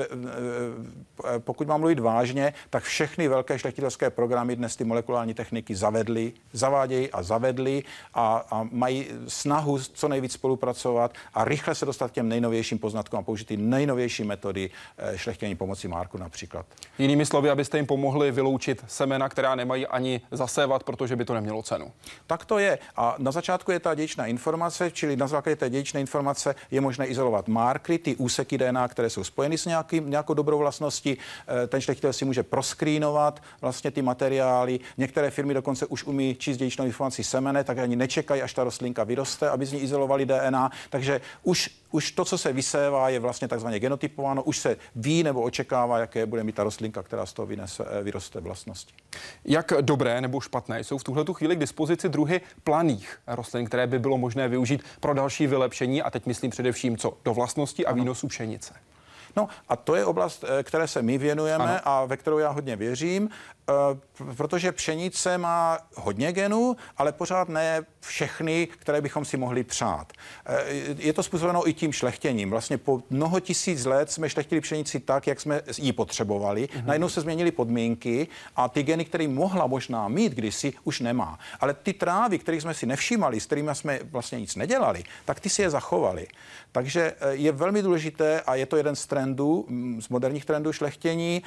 eh, pokud mám mluvit vážně, tak všechny velké šlechtitelské programy dnes ty molekulární techniky zavedly, zavádějí a zavedly a, a mají snahu co nejvíc spolupracovat a rychle se dostat k těm nejnovějším poznatkům a použít ty nejnovější metody eh, šlechtění pomocí Marku například. Jinými slovy, abyste jim pomohli vyloučit semena, která nemají ani zasévat, protože by to nemělo cenu. Tak to je. A na začátku je ta dědičná informace, čili na základě té dědičné informace je možné izolovat markry, ty úseky články DNA, které jsou spojeny s nějakým, nějakou dobrou vlastností. Eh, ten šlechtitel si může proskrínovat vlastně ty materiály. Některé firmy dokonce už umí číst dědičnou informaci semene, tak ani nečekají, až ta rostlinka vyroste, aby z ní izolovali DNA. Takže už, už to, co se vysévá, je vlastně takzvaně genotypováno, už se ví nebo očekává, jaké bude mít ta rostlinka, která z toho vynese, eh, vyroste vlastnosti. Jak dobré nebo špatné jsou v tuhle chvíli k dispozici druhy planých rostlin, které by bylo možné využít pro další vylepšení a teď myslím především co do vlastnosti a výnosu pšení? Pšenice. No a to je oblast, eh, které se my věnujeme ano. a ve kterou já hodně věřím. Eh, protože pšenice má hodně genů, ale pořád ne všechny, které bychom si mohli přát. Eh, je to způsobeno i tím šlechtěním. Vlastně po mnoho tisíc let jsme šlechtili pšenici tak, jak jsme ji potřebovali. Mm-hmm. Najednou se změnily podmínky a ty geny, které mohla možná mít kdysi, už nemá. Ale ty trávy, které jsme si nevšímali, s kterými jsme vlastně nic nedělali, tak ty si je zachovali. Takže je velmi důležité, a je to jeden z trendů, mm, z moderních trendů šlechtění,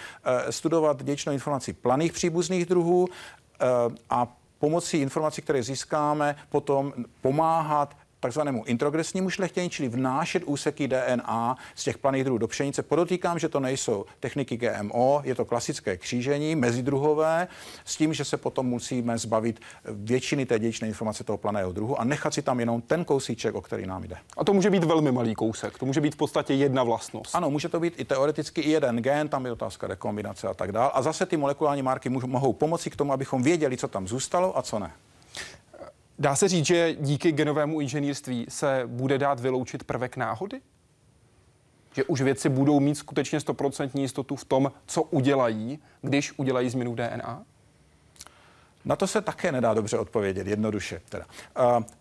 studovat dědičnou informaci planých příbuzných druhů eh, a pomocí informací, které získáme, potom pomáhat takzvanému introgresnímu šlechtění, čili vnášet úseky DNA z těch planých druhů do pšenice. Podotýkám, že to nejsou techniky GMO, je to klasické křížení mezidruhové, s tím, že se potom musíme zbavit většiny té dědičné informace toho planého druhu a nechat si tam jenom ten kousíček, o který nám jde. A to může být velmi malý kousek, to může být v podstatě jedna vlastnost. Ano, může to být i teoreticky i jeden gen, tam je otázka rekombinace a tak dále. A zase ty molekulární marky mohou pomoci k tomu, abychom věděli, co tam zůstalo a co ne. Dá se říct, že díky genovému inženýrství se bude dát vyloučit prvek náhody? Že už věci budou mít skutečně 100% jistotu v tom, co udělají, když udělají změnu DNA? Na to se také nedá dobře odpovědět, jednoduše. Teda.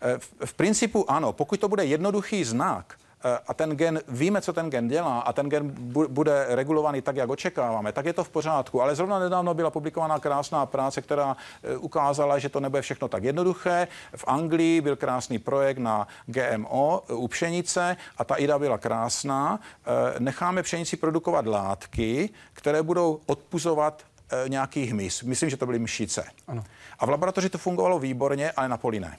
E, v, principu ano, pokud to bude jednoduchý znak, a ten gen, víme, co ten gen dělá a ten gen bude regulovaný tak, jak očekáváme, tak je to v pořádku. Ale zrovna nedávno byla publikovaná krásná práce, která eh, ukázala, že to nebude všechno tak jednoduché. V Anglii byl krásný projekt na GMO eh, u pšenice a ta idea byla krásná. Necháme pšenici produkovat látky, které budou odpuzovat nějaký hmyz. Myslím, že to byly mšice. Ano. A v laboratoři to fungovalo výborně, ale na poli ne.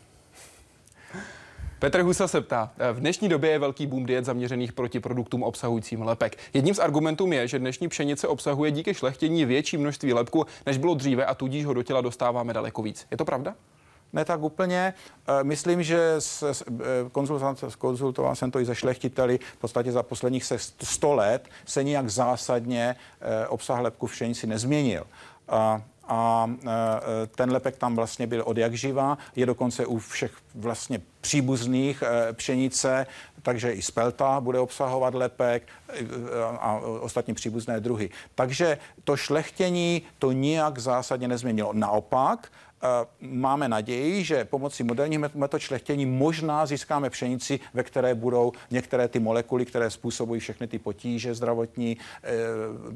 Petr Husa se ptá, v dnešní době je velký boom diet zaměřených proti produktům obsahujícím lepek. Jedním z argumentů je, že dnešní pšenice obsahuje díky šlechtění větší množství lepku, než bylo dříve a tudíž ho do těla dostáváme daleko víc. Je to pravda? Ne tak úplně. Eh, myslím, že eh, konzultoval jsem to i ze šlechtiteli. V podstatě za posledních 100 let se nijak zásadně eh, obsah lepku v pšenici nezměnil. A a e, ten lepek tam vlastně byl od jak živa, je dokonce u všech vlastně příbuzných e, pšenice, takže i spelta bude obsahovat lepek e, a ostatní příbuzné druhy. Takže to šlechtění to nijak zásadně nezměnilo. Naopak, máme naději, že pomocí moderních metod šlechtění možná získáme pšenici, ve které budou některé ty molekuly, které způsobují všechny ty potíže zdravotní, eh,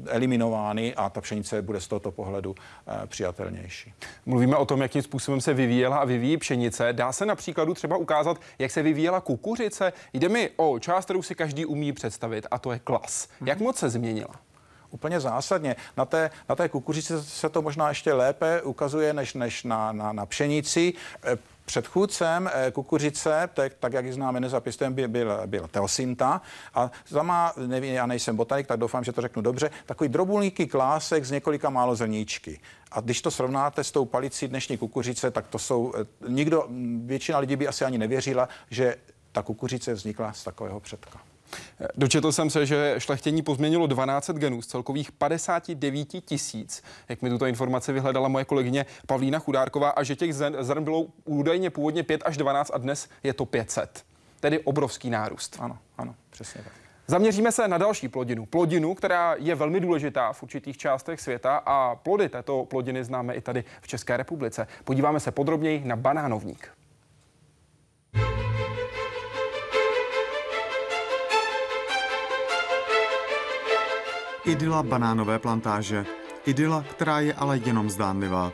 eliminovány a ta pšenice bude z tohoto pohledu eh, přijatelnější. Mluvíme o tom, jakým způsobem se vyvíjela a vyvíjí pšenice. Dá se na příkladu třeba ukázat, jak se vyvíjela kukuřice? Jde mi o část, kterou si každý umí představit, a to je klas. Jak moc se změnila? Úplně zásadně. Na té, na té kukuřici se to možná ještě lépe ukazuje než, než na, na, na pšenici. Eh, předchůdcem eh, kukuřice, tak, tak jak ji známe nezapěstujeme, byl, byl, byl teosinta. A za má, nevím, já nejsem botanik, tak doufám, že to řeknu dobře, takový drobulníky klásek z několika málo zrníčky. A když to srovnáte s tou palicí dnešní kukuřice, tak to jsou, eh, nikdo, většina lidí by asi ani nevěřila, že ta kukuřice vznikla z takového předka. Dočetl jsem se, že šlechtění pozměnilo 12 genů z celkových 59 tisíc, jak mi tuto informaci vyhledala moje kolegyně Pavlína Chudárková, a že těch zrn bylo údajně původně 5 až 12 a dnes je to 500. Tedy obrovský nárůst. Ano, ano, přesně tak. Zaměříme se na další plodinu. Plodinu, která je velmi důležitá v určitých částech světa a plody této plodiny známe i tady v České republice. Podíváme se podrobněji na banánovník. Idyla banánové plantáže. Idyla, která je ale jenom zdánlivá.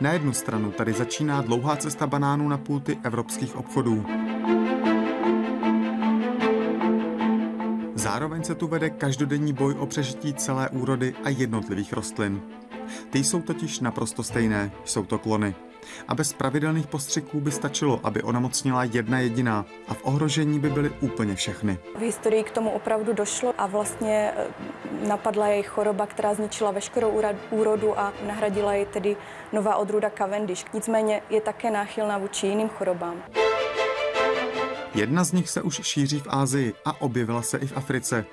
Na jednu stranu tady začíná dlouhá cesta banánů na pulty evropských obchodů. Zároveň se tu vede každodenní boj o přežití celé úrody a jednotlivých rostlin. Ty jsou totiž naprosto stejné, jsou to klony. A bez pravidelných postřiků by stačilo, aby onemocnila jedna jediná a v ohrožení by byly úplně všechny. V historii k tomu opravdu došlo a vlastně eh, napadla jej choroba, která zničila veškerou úrodu a nahradila ji tedy nová odrůda Cavendish. Nicméně je také náchylná vůči jiným chorobám. Jedna z nich se už šíří v Ázii a objevila se i v Africe.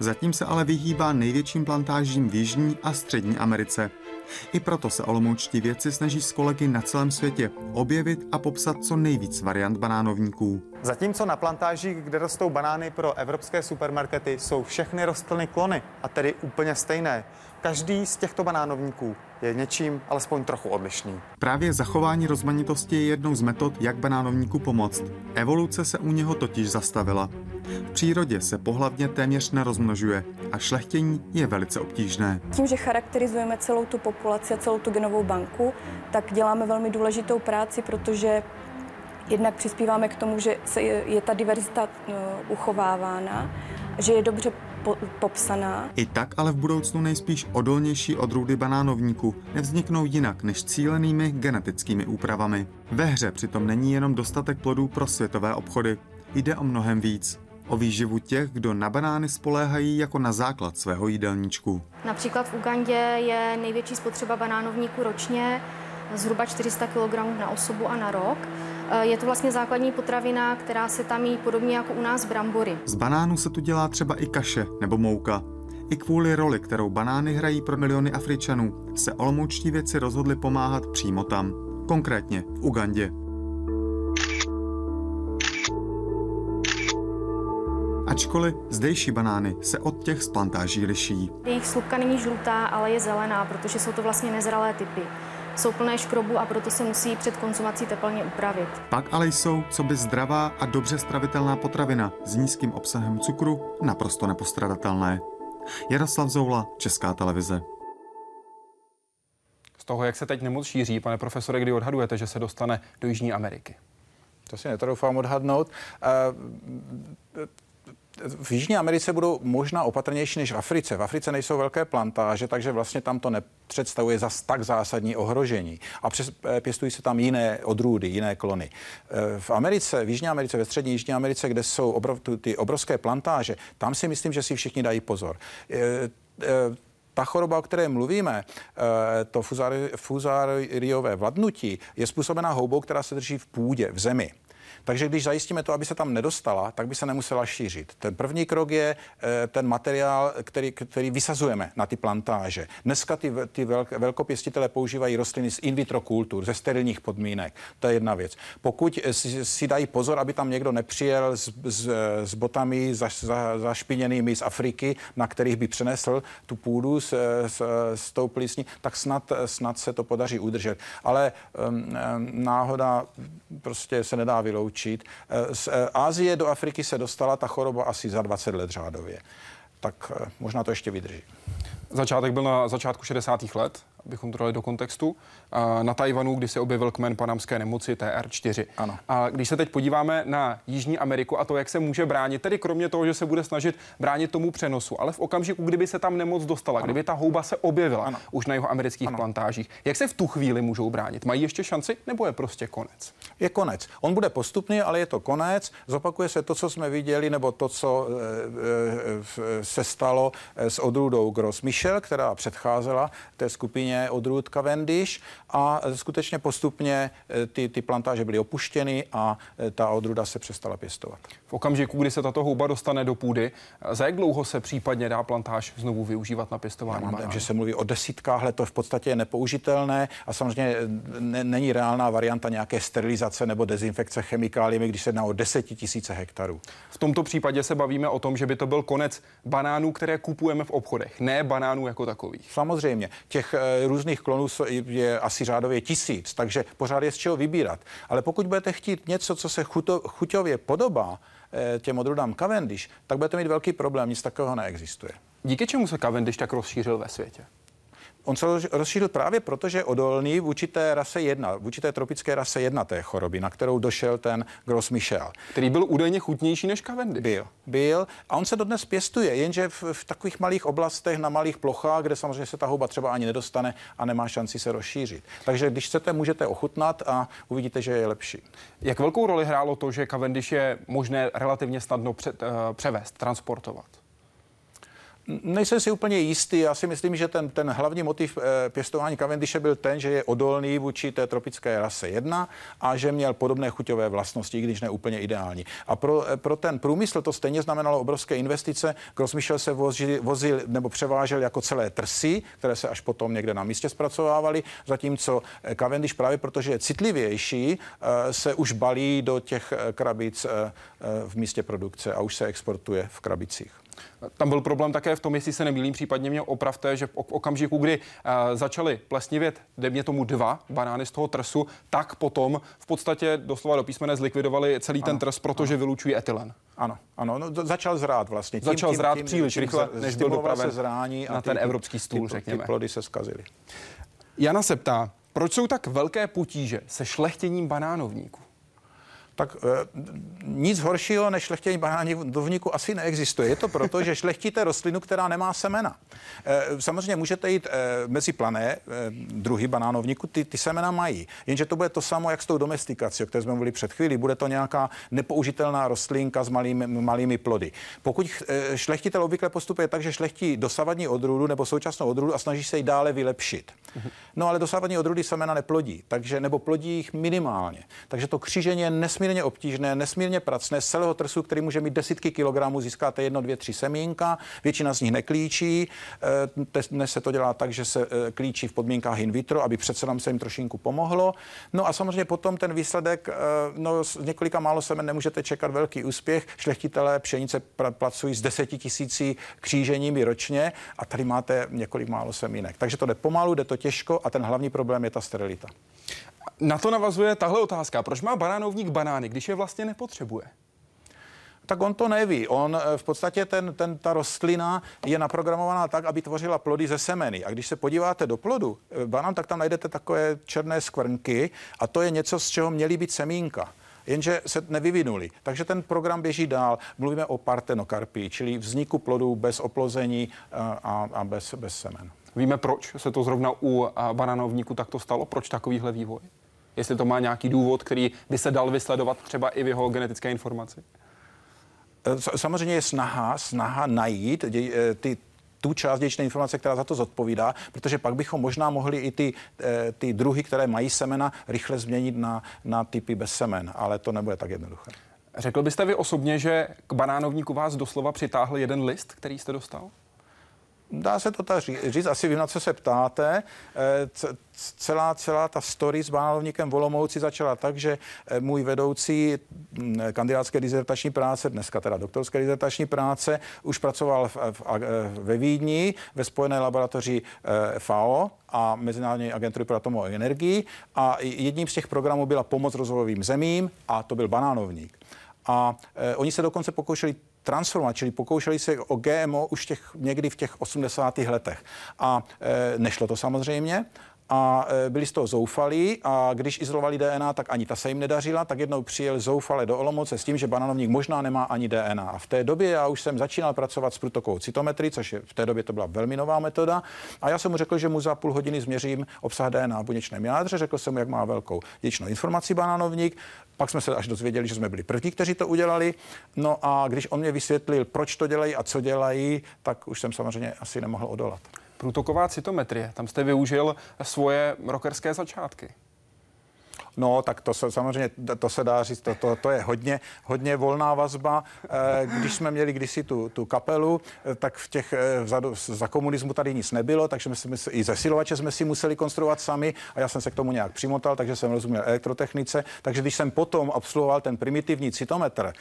Zatím se ale vyhýbá největším plantážím v Jižní a Střední Americe. I proto se olomoučtí vědci snaží s kolegy na celém světě objevit a popsat co nejvíc variant banánovníků. Zatímco na plantážích, kde rostou banány pro evropské supermarkety, jsou všechny rostliny klony, a tedy úplně stejné. Každý z těchto banánovníků je něčím alespoň trochu odlišný. Právě zachování rozmanitosti je jednou z metod, jak banánovníku pomoct. Evoluce se u něho totiž zastavila. V přírodě se pohlavně téměř nerozmnožuje a šlechtění je velice obtížné. Tím, že charakterizujeme celou tu populaci a celou tu genovou banku, tak děláme velmi důležitou práci, protože jednak přispíváme k tomu, že se je ta diverzita uh, uchovávána, že je dobře po, popsaná. I tak ale v budoucnu nejspíš odolnější odrůdy banánovníku nevzniknou jinak než cílenými genetickými úpravami. Ve hře přitom není jenom dostatek plodů pro světové obchody. Jde o mnohem víc. O výživu těch, kdo na banány spoléhají jako na základ svého jídelníčku. Například v Ugandě je největší spotřeba banánovníku ročně zhruba 400 kg na osobu a na rok. Eh, je to vlastně základní potravina, která se tam jí podobně jako u nás brambory. Z banánů se tu dělá třeba i kaše nebo mouka. I kvůli roli, kterou banány hrají pro miliony Afričanů, se olomoučtí věci rozhodli pomáhat přímo tam. Konkrétně v Ugandě. Ačkoliv zdejší banány se od těch z plantáží liší. Jejich slupka není žlutá, ale je zelená, protože jsou to vlastně nezralé typy jsou plné škrobu a proto se musí před konzumací teplně upravit. Pak ale jsou, co by zdravá a dobře stravitelná potravina s nízkým obsahem cukru naprosto nepostradatelné. Jaroslav Zoula, Česká televize. Z toho, jak se teď nemoc šíří, pane profesore, kdy odhadujete, že se dostane do Jižní Ameriky? To si netroufám odhadnout. V Jižní Americe budou možná opatrnější než v Africe. V Africe nejsou velké plantáže, takže vlastně tam to nepředstavuje zas tak zásadní ohrožení. A přes, eh, pěstují se tam jiné odrůdy, jiné klony. Eh, v Americe, v Jižní Americe, ve střední Jižní Americe, kde jsou obrov, ty obrovské plantáže, tam si myslím, že si všichni dají pozor eh, ta choroba, o které mluvíme, to fuzáriové vladnutí, je způsobená houbou, která se drží v půdě, v zemi. Takže když zajistíme to, aby se tam nedostala, tak by se nemusela šířit. Ten první krok je eh, ten materiál, který, který vysazujeme na ty plantáže. Dneska ty, ty velk, velkopěstitele používají rostliny z in vitro kultur, ze sterilních podmínek. To je jedna věc. Pokud si, si dají pozor, aby tam někdo nepřijel s, s, s botami za, za, zašpiněnými z Afriky, na kterých by přenesl tu půdu s, s, s tou plísní, tak snad, snad se to podaří udržet. Ale um, náhoda prostě se nedá vyloučit učit. Eh, z eh, Ázie do Afriky se dostala ta choroba asi za 20 let řádově. Tak eh, možná to ještě vydrží. Začátek byl na začátku 60. let abychom to dali do kontextu, na Tajvanu, kdy se objevil kmen panamské nemoci TR4. Ano. A když se teď podíváme na Jižní Ameriku a to, jak se může bránit, tedy kromě toho, že se bude snažit bránit tomu přenosu, ale v okamžiku, kdyby se tam nemoc dostala, ano. kdyby ta houba se objevila ano. už na jeho amerických ano. plantážích, jak se v tu chvíli můžou bránit? Mají ještě šanci nebo je prostě konec? Je konec. On bude postupný, ale je to konec. Zopakuje se to, co jsme viděli, nebo to, co e, e, se stalo s odrůdou Gross Michel, která předcházela té skupině odrůd Cavendish a skutečně postupně ty, ty plantáže byly opuštěny a ta odrůda se přestala pěstovat. V okamžiku, kdy se tato houba dostane do půdy, za jak dlouho se případně dá plantáž znovu využívat na pěstování? Já mám že se mluví o desítkách let, to v podstatě je nepoužitelné a samozřejmě ne, není reálná varianta nějaké sterilizace nebo dezinfekce chemikáliemi, když se jedná o desetitisíce hektarů. V tomto případě se bavíme o tom, že by to byl konec banánů, které kupujeme v obchodech, ne banánů jako takových. Samozřejmě. Těch e, různých klonů je asi řádově tisíc, takže pořád je z čeho vybírat. Ale pokud budete chtít něco, co se chuto, chuťově podobá, eh, těm odrůdám Cavendish, tak budete mít velký problém, nic takového neexistuje. Díky čemu se Cavendish tak rozšířil ve světě? On se rozšířil právě proto, že je odolný vůči té rase 1, vůči té tropické rase 1 té choroby, na kterou došel ten Gros Michel. Který byl údajně chutnější než Cavendish. Byl, byl. A on se dodnes pěstuje, jenže v, v takových malých oblastech, na malých plochách, kde samozřejmě se ta houba třeba ani nedostane a nemá šanci se rozšířit. Takže když chcete, můžete ochutnat a uvidíte, že je lepší. Jak velkou roli hrálo to, že Cavendish je možné relativně snadno před, uh, převést, transportovat? Nejsem si úplně jistý. Já si myslím, že ten, ten hlavní motiv e, pěstování Cavendishe byl ten, že je odolný vůči té tropické rase 1 a že měl podobné chuťové vlastnosti, když ne úplně ideální. A pro, e, pro ten průmysl to stejně znamenalo obrovské investice. Grossmichel se vozil, vozil nebo převážel jako celé trsy, které se až potom někde na místě zpracovávaly, zatímco eh, Cavendish právě protože je citlivější, se už balí do těch krabic v místě produkce a už se exportuje v krabicích. Tam byl problém také v tom, jestli se nemýlím, případně mě opravte, že v okamžiku, kdy uh, začaly plesnivět, mě tomu dva banány z toho trsu, tak potom v podstatě doslova do písmene zlikvidovali celý ano, ten trs, protože ano. vylučují etylen. Ano, ano, no, začal zrát vlastně. Tím, začal tím, zrát tím, příliš tím, rychle, než byl dopraven zrání a na ty, ten evropský stůl, ty, řekněme. Ty plody se zkazily. Jana se ptá, proč jsou tak velké potíže se šlechtěním banánovníků? Tak e, nic horšího než šlechtění banánovníku asi neexistuje. Je to proto, že šlechtíte rostlinu, která nemá semena. E, samozřejmě můžete jít e, mezi plané e, druhy banánovníku, ty, ty semena mají. Jenže to bude to samo, jak s tou domestikací, o které jsme mluvili před chvílí. Bude to nějaká nepoužitelná rostlinka s malými, malými plody. Pokud e, šlechtitel obvykle postupuje tak, že šlechtí dosavadní odrůdu nebo současnou odrůdu a snaží se ji dále vylepšit. No ale dosavadní odrůdy semena neplodí, takže nebo plodí jich minimálně. Takže to křížení je nesmírně nesmírně obtížné, nesmírně pracné. Z celého trsu, který může mít desítky kilogramů, získáte jedno, dvě, tři semínka. Většina z nich neklíčí. Eh, dnes se to dělá tak, že se eh, klíčí v podmínkách in vitro, aby přece nám se jim trošinku pomohlo. No a samozřejmě potom ten výsledek, eh, no z několika málo semen nemůžete čekat velký úspěch. Šlechtitelé pšenice pracují s deseti tisíci kříženími ročně a tady máte několik málo semínek. Takže to jde pomalu, jde to těžko a ten hlavní problém je ta sterilita. Na to navazuje tahle otázka. Proč má banánovník banány, když je vlastně nepotřebuje? tak on to neví. On eh, v podstatě ten, ten, ta rostlina je naprogramovaná tak, aby tvořila plody ze semeny. A když se podíváte do plodu eh, banán, tak tam najdete takové černé skvrnky a to je něco, z čeho měly být semínka jenže se nevyvinuli. Takže ten program běží dál. Mluvíme o partenokarpii, čili vzniku plodů bez oplození eh, a, a bez, bez semen. Víme, proč se to zrovna u bananovníku takto stalo? Proč takovýhle vývoj? Jestli to má nějaký důvod, který by se dal vysledovat třeba i v jeho genetické informaci? E, samozřejmě je snaha, snaha najít e, ty, tu část dědičné informace, která za to zodpovídá, protože pak bychom možná mohli i ty, ty druhy, které mají semena, rychle změnit na, na typy bez semen, ale to nebude tak jednoduché. Řekl byste vy osobně, že k banánovníku vás doslova přitáhl jeden list, který jste dostal? Dá se to tak říct, asi vím, na co se ptáte. Eh, celá, celá ta story s banálovníkem Volomouci začala tak, že eh, můj vedoucí mm, kandidátské dizertační práce, dneska teda doktorské dizertační práce, už pracoval v, v, ve Vídni ve spojené laboratoři eh, FAO a Mezinárodní agentury pro atomovou energii a jedním z těch programů byla pomoc rozvojovým zemím a to byl banánovník. A e, oni se dokonce pokoušeli transformovat, čili pokoušeli se o GMO už těch, někdy v těch 80. letech. A e, nešlo to samozřejmě a e, byli z toho zoufalí a když izolovali DNA, tak ani ta se jim nedařila, tak jednou přijel zoufale do Olomouce s tím, že bananovník možná nemá ani DNA. A v té době já už jsem začínal pracovat s průtokovou cytometrii, což je, v té době to byla velmi nová metoda. A já jsem mu řekl, že mu za půl hodiny změřím obsah DNA v buněčném jádře, řekl jsem mu, jak má velkou dědičnou informaci bananovník. Pak jsme se až dozvěděli, že jsme byli první, kteří to udělali. No a když on mě vysvětlil, proč to dělají a co dělají, tak už jsem samozřejmě asi nemohl odolat. Průtoková cytometrie, tam jste využil svoje rokerské začátky. No, tak to se samozřejmě, to se dá říct, to, to, to je hodně, hodně volná vazba. Eh, když jsme měli kdysi tu, tu kapelu, eh, tak v těch eh, vzadu, za komunismu tady nic nebylo, takže jsme si, i zesilovače jsme si museli konstruovat sami a já jsem se k tomu nějak přimotal, takže jsem rozuměl elektrotechnice. Takže když jsem potom absolvoval ten primitivní citometr,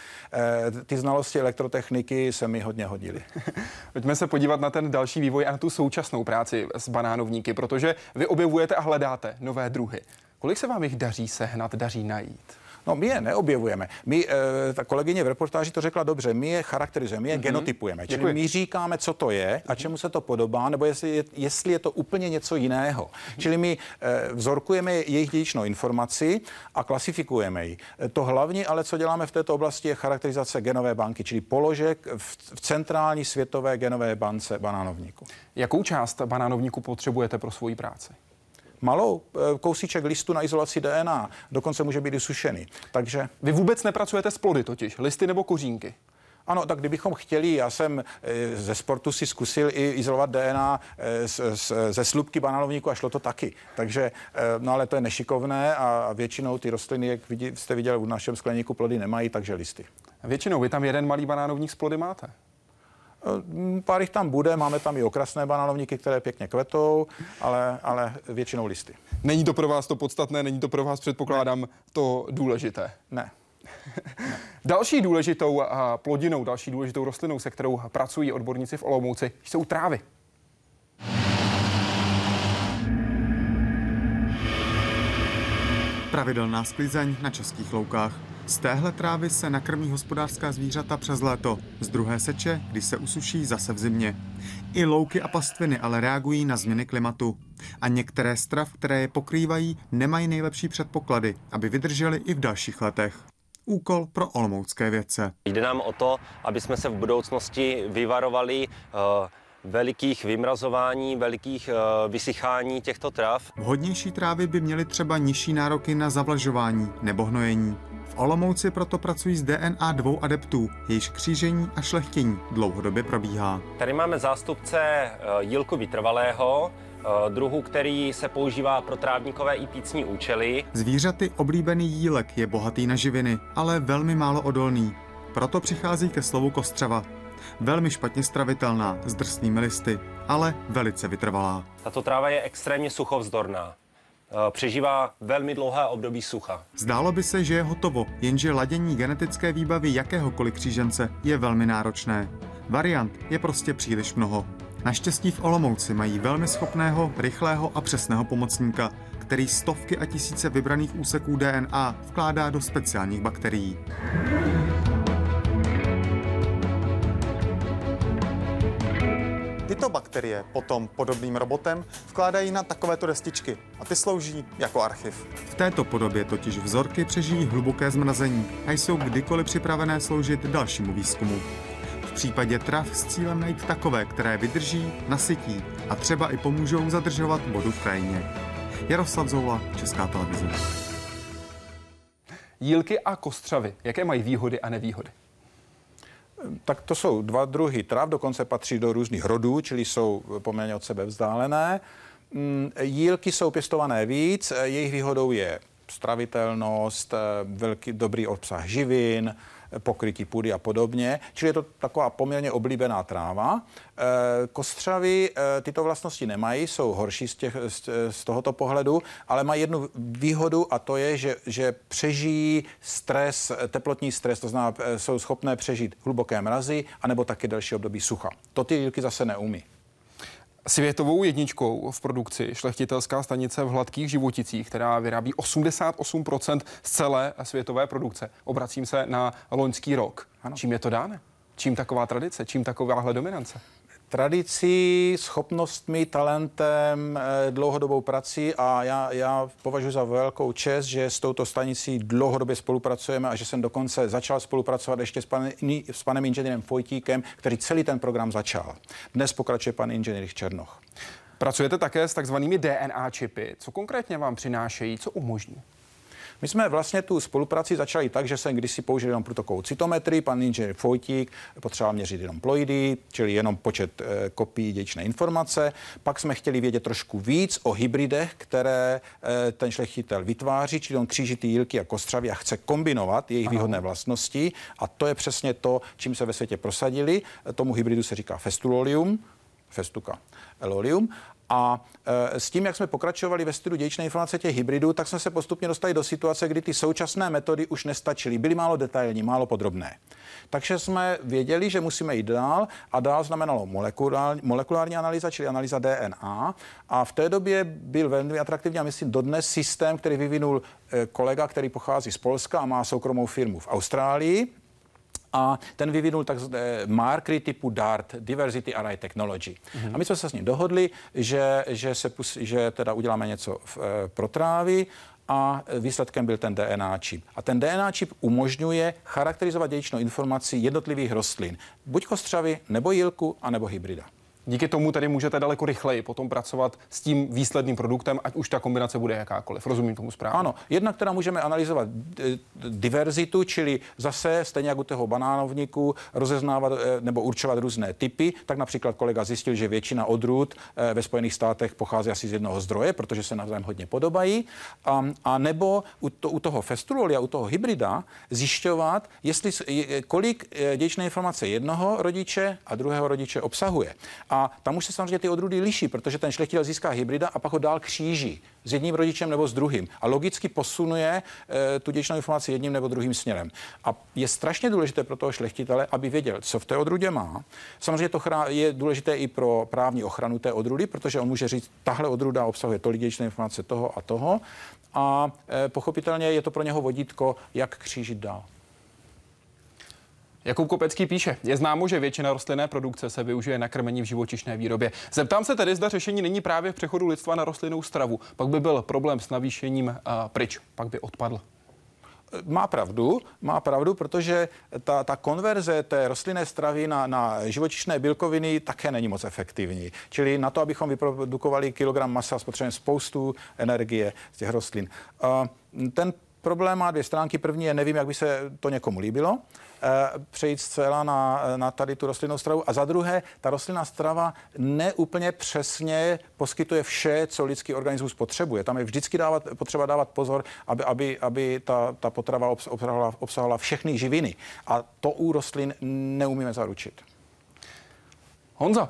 ty znalosti elektrotechniky se mi hodně hodily. Pojďme se podívat na ten další vývoj a na tu současnou práci s banánovníky, protože vy objevujete a hledáte nové druhy. Kolik se vám jich daří sehnat, daří najít? No, my je neobjevujeme. My, e, ta kolegyně v reportáži to řekla dobře, my je charakterizujeme, my je mm-hmm. genotypujeme. Čili Děkuji. my říkáme, co to je a čemu se to podobá, nebo jestli je, jestli je to úplně něco jiného. Mm-hmm. Čili my e, vzorkujeme jejich dědičnou informaci a klasifikujeme ji. To hlavní, ale co děláme v této oblasti, je charakterizace genové banky, čili položek v, v centrální světové genové bance banánovníku. Jakou část banánovníku potřebujete pro svoji práci? Malou eh, kousíček listu na izolaci DNA, dokonce může být i sušený. Takže... Vy vůbec nepracujete s plody totiž, listy nebo kořínky? Ano, tak kdybychom chtěli, já jsem eh, ze sportu si zkusil i izolovat DNA eh, z, z, ze slupky banánovníku a šlo to taky. Takže, no ale to je nešikovné a většinou ty rostliny, jak vidí, jste viděli u našem skleníku, plody nemají, takže listy. Většinou vy tam jeden malý banánovník z plody máte? Eh, pár jich tam bude, máme tam i okrasné bananovníky, které pěkně kvetou, ale, ale většinou listy. Není to pro vás to podstatné, není to pro vás, předpokládám, ne. to důležité? Ne. ne. Další důležitou plodinou, další důležitou rostlinou, se kterou pracují odborníci v Olomouci, jsou trávy. Pravidelná sklizeň na českých loukách. Z téhle trávy se nakrmí hospodářská zvířata přes léto, z druhé seče, když se usuší zase v zimě. I louky a pastviny ale reagují na změny klimatu. A některé strav, které je pokrývají, nemají nejlepší předpoklady, aby vydržely i v dalších letech úkol pro olomoucké vědce. Jde nám o to, aby jsme se v budoucnosti vyvarovali uh, velikých vymrazování, velikých uh, vysychání těchto trav. Vhodnější trávy by měly třeba nižší nároky na zavlažování nebo hnojení. Olomouci proto pracují s DNA dvou adeptů, jejichž křížení a šlechtění dlouhodobě probíhá. Tady máme zástupce eh, jílku vytrvalého, eh, druhu, který se používá pro trávníkové i pícní účely. Zvířaty oblíbený jílek je bohatý na živiny, ale velmi málo odolný. Proto přichází ke slovu kostřava. Velmi špatně stravitelná, s drsnými listy, ale velice vytrvalá. Tato tráva je extrémně suchovzdorná. Eh, přežívá velmi dlouhé období sucha. Zdálo by se, že je hotovo, jenže ladění genetické výbavy jakéhokoliv křížence je velmi náročné. Variant je prostě příliš mnoho. Naštěstí v Olomouci mají velmi schopného, rychlého a přesného pomocníka, který stovky a tisíce vybraných úseků DNA vkládá do speciálních bakterií. Tyto bakterie potom podobným robotem vkládají na takovéto destičky a ty slouží jako archiv. V této podobě totiž vzorky přežijí hluboké zmrazení a jsou kdykoliv připravené sloužit dalšímu výzkumu. V případě trav s cílem najít takové, které vydrží, nasytí a třeba i pomůžou zadržovat vodu v krajině. Jaroslav Zoula, Česká televize. Jílky a kostřavy, jaké mají výhody a nevýhody? Tak to jsou dva druhy trav, dokonce patří do různých rodů, čili jsou poměrně od sebe vzdálené. Mm, jílky jsou pěstované víc, jejich výhodou je stravitelnost, velký dobrý obsah živin, pokrytí půdy a podobně. Čili je to taková poměrně oblíbená tráva. Eh, kostřavy eh, tyto vlastnosti nemají, jsou horší z, těch, z tohoto pohledu, ale mají jednu výhodu a to je, že, že přežijí stres, teplotní stres, to znamená, eh, jsou schopné přežít hluboké mrazy anebo taky delší období sucha. To ty jílky zase neumí. Světovou jedničkou v produkci šlechtitelská stanice v Hladkých životicích, která vyrábí 88% z celé světové produkce. Obracím se na loňský rok. Ano. Čím je to dáne? Čím taková tradice? Čím takováhle dominance? Tradicí, schopnostmi, talentem, eh, dlouhodobou prací a já, já považuji za velkou čest, že s touto stanicí dlouhodobě spolupracujeme a že jsem dokonce začal spolupracovat ještě s, pan, s panem inženýrem Fojtíkem, který celý ten program začal. Dnes pokračuje pan inženýr Černoch. Pracujete také s takzvanými DNA čipy. Co konkrétně vám přinášejí, co umožní? My jsme vlastně tu spolupráci začali tak, že jsem kdysi použil jenom protokovou cytometrii, pan inženýr Fojtík potřeboval měřit jenom ploidy, čili jenom počet e, kopií dědičné informace. Pak jsme chtěli vědět trošku víc o hybridech, které e, ten šlechtitel vytváří, čili on křížitý jílky a kostřavy a chce kombinovat jejich ano. výhodné vlastnosti. A to je přesně to, čím se ve světě prosadili. Tomu hybridu se říká festulolium, festuka elolium. A e, s tím, jak jsme pokračovali ve studiu dějičné informace těch hybridů, tak jsme se postupně dostali do situace, kdy ty současné metody už nestačily, byly málo detailní, málo podrobné. Takže jsme věděli, že musíme jít dál a dál znamenalo molekulární, molekulární analýza, čili analýza DNA. A v té době byl velmi atraktivní a myslím dodnes systém, který vyvinul e, kolega, který pochází z Polska a má soukromou firmu v Austrálii a ten vyvinul takzvané markery typu DART, Diversity Array Technology. Mm-hmm. A my jsme se s ním dohodli, že, že, se, že teda uděláme něco v, e, pro trávy a výsledkem byl ten DNA čip. A ten DNA čip umožňuje charakterizovat dědičnou informaci jednotlivých rostlin, buď kostřavy, nebo jílku, anebo hybrida. Díky tomu tedy můžete daleko rychleji potom pracovat s tím výsledným produktem, ať už ta kombinace bude jakákoliv. Rozumím tomu správně? Ano, jednak teda můžeme analyzovat eh, diverzitu, čili zase stejně jako u toho banánovníku rozeznávat eh, nebo určovat různé typy. Tak například kolega zjistil, že většina odrůd eh, ve Spojených státech pochází asi z jednoho zdroje, protože se navzájem hodně podobají. A, a nebo u, to, u toho festrulolia, u toho hybrida zjišťovat, jestli, kolik dědičné informace jednoho rodiče a druhého rodiče obsahuje. Tam už se samozřejmě ty odrůdy liší, protože ten šlechtitel získá hybrida a pak ho dál kříží s jedním rodičem nebo s druhým. A logicky posunuje e, tu děčnou informaci jedním nebo druhým směrem. A je strašně důležité pro toho šlechtitele, aby věděl, co v té odrůdě má. Samozřejmě to je důležité i pro právní ochranu té odrůdy, protože on může říct, tahle odrůda obsahuje tolik děčné informace toho a toho. A e, pochopitelně je to pro něho vodítko, jak křížit dál. Jakub Kopecký píše, je známo, že většina rostlinné produkce se využije na krmení v živočišné výrobě. Zeptám se tedy, zda řešení není právě v přechodu lidstva na rostlinnou stravu. Pak by byl problém s navýšením uh, pryč, pak by odpadl. Má pravdu, má pravdu, protože ta, ta konverze té rostlinné stravy na, na živočišné bílkoviny také není moc efektivní. Čili na to, abychom vyprodukovali kilogram masa, spotřebujeme spoustu energie z těch rostlin. Uh, ten problém má dvě stránky. První je, nevím, jak by se to někomu líbilo. Eh, přejít zcela na, na tady tu rostlinnou stravu. A za druhé, ta rostlinná strava neúplně přesně poskytuje vše, co lidský organismus potřebuje. Tam je vždycky dávat, potřeba dávat pozor, aby, aby, aby ta, ta potrava obsahovala, obsahovala všechny živiny. A to u rostlin neumíme zaručit. Honza,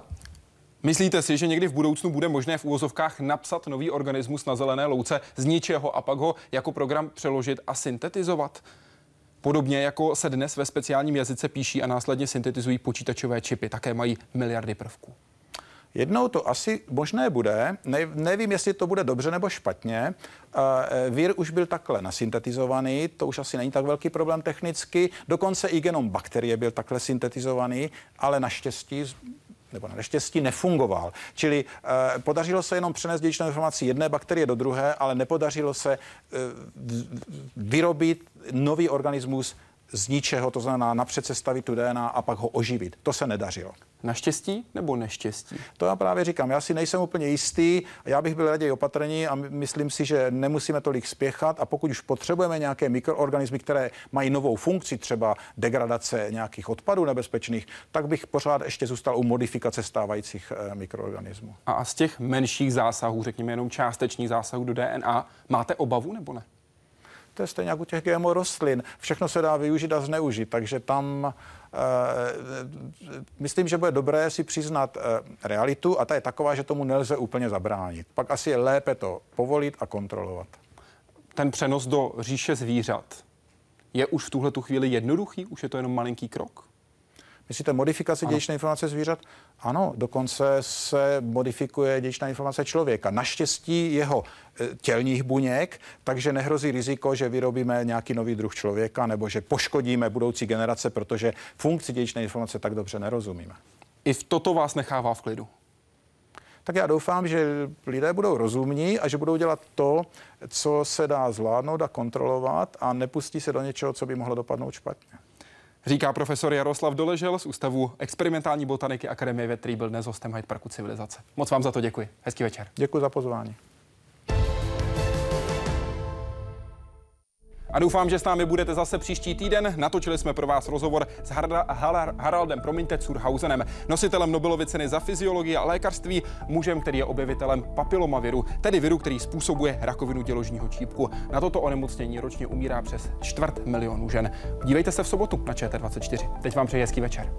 Myslíte si, že někdy v budoucnu bude možné v úvozovkách napsat nový organismus na zelené louce z ničeho a pak ho jako program přeložit a syntetizovat? Podobně jako se dnes ve speciálním jazyce píší a následně syntetizují počítačové čipy, také mají miliardy prvků. Jednou to asi možné bude, ne, nevím, jestli to bude dobře nebo špatně. Uh, vír už byl takhle nasyntetizovaný, to už asi není tak velký problém technicky. Dokonce i genom bakterie byl takhle syntetizovaný, ale naštěstí nebo na neštěstí nefungoval. Čili eh, podařilo se jenom přenést dědičnou informaci jedné bakterie do druhé, ale nepodařilo se eh, vyrobit nový organismus z ničeho, to znamená napřed sestavit tu DNA a pak ho oživit. To se nedařilo. Naštěstí nebo neštěstí? To já právě říkám. Já si nejsem úplně jistý. Já bych byl raději opatrný a myslím si, že nemusíme tolik spěchat. A pokud už potřebujeme nějaké mikroorganismy, které mají novou funkci, třeba degradace nějakých odpadů nebezpečných, tak bych pořád ještě zůstal u modifikace stávajících eh, mikroorganismů. A z těch menších zásahů, řekněme jenom částečných zásahů do DNA, máte obavu nebo ne? To je stejně jako u těch GMO rostlin. Všechno se dá využít a zneužít, takže tam uh, myslím, že bude dobré si přiznat uh, realitu a ta je taková, že tomu nelze úplně zabránit. Pak asi je lépe to povolit a kontrolovat. Ten přenos do říše zvířat je už v tuhle tu chvíli jednoduchý? Už je to jenom malinký krok? Myslíte modifikace dědičné informace zvířat? Ano, dokonce se modifikuje dědičná informace člověka. Naštěstí jeho e, tělních buněk, takže nehrozí riziko, že vyrobíme nějaký nový druh člověka nebo že poškodíme budoucí generace, protože funkci dědičné informace tak dobře nerozumíme. I v toto vás nechává v klidu? tak já doufám, že lidé budou rozumní a že budou dělat to, co se dá zvládnout a kontrolovat a nepustí se do něčeho, co by mohlo dopadnout špatně. Říká profesor Jaroslav Doležel z Ústavu experimentální botaniky Akademie věd, který byl dnes hostem Hyde Parku Civilizace. Moc vám za to děkuji. Hezký večer. Děkuji za pozvání. A doufám, že s námi budete zase příští týden. Natočili jsme pro vás rozhovor s Haraldem promiňte, Curhausenem, nositelem Nobelovy ceny za fyziologii a lékařství, mužem, který je objevitelem papilomaviru, tedy viru, který způsobuje rakovinu děložního čípku. Na toto onemocnění ročně umírá přes čtvrt milionu žen. Dívejte se v sobotu na ČT24. Teď vám přeji hezký večer.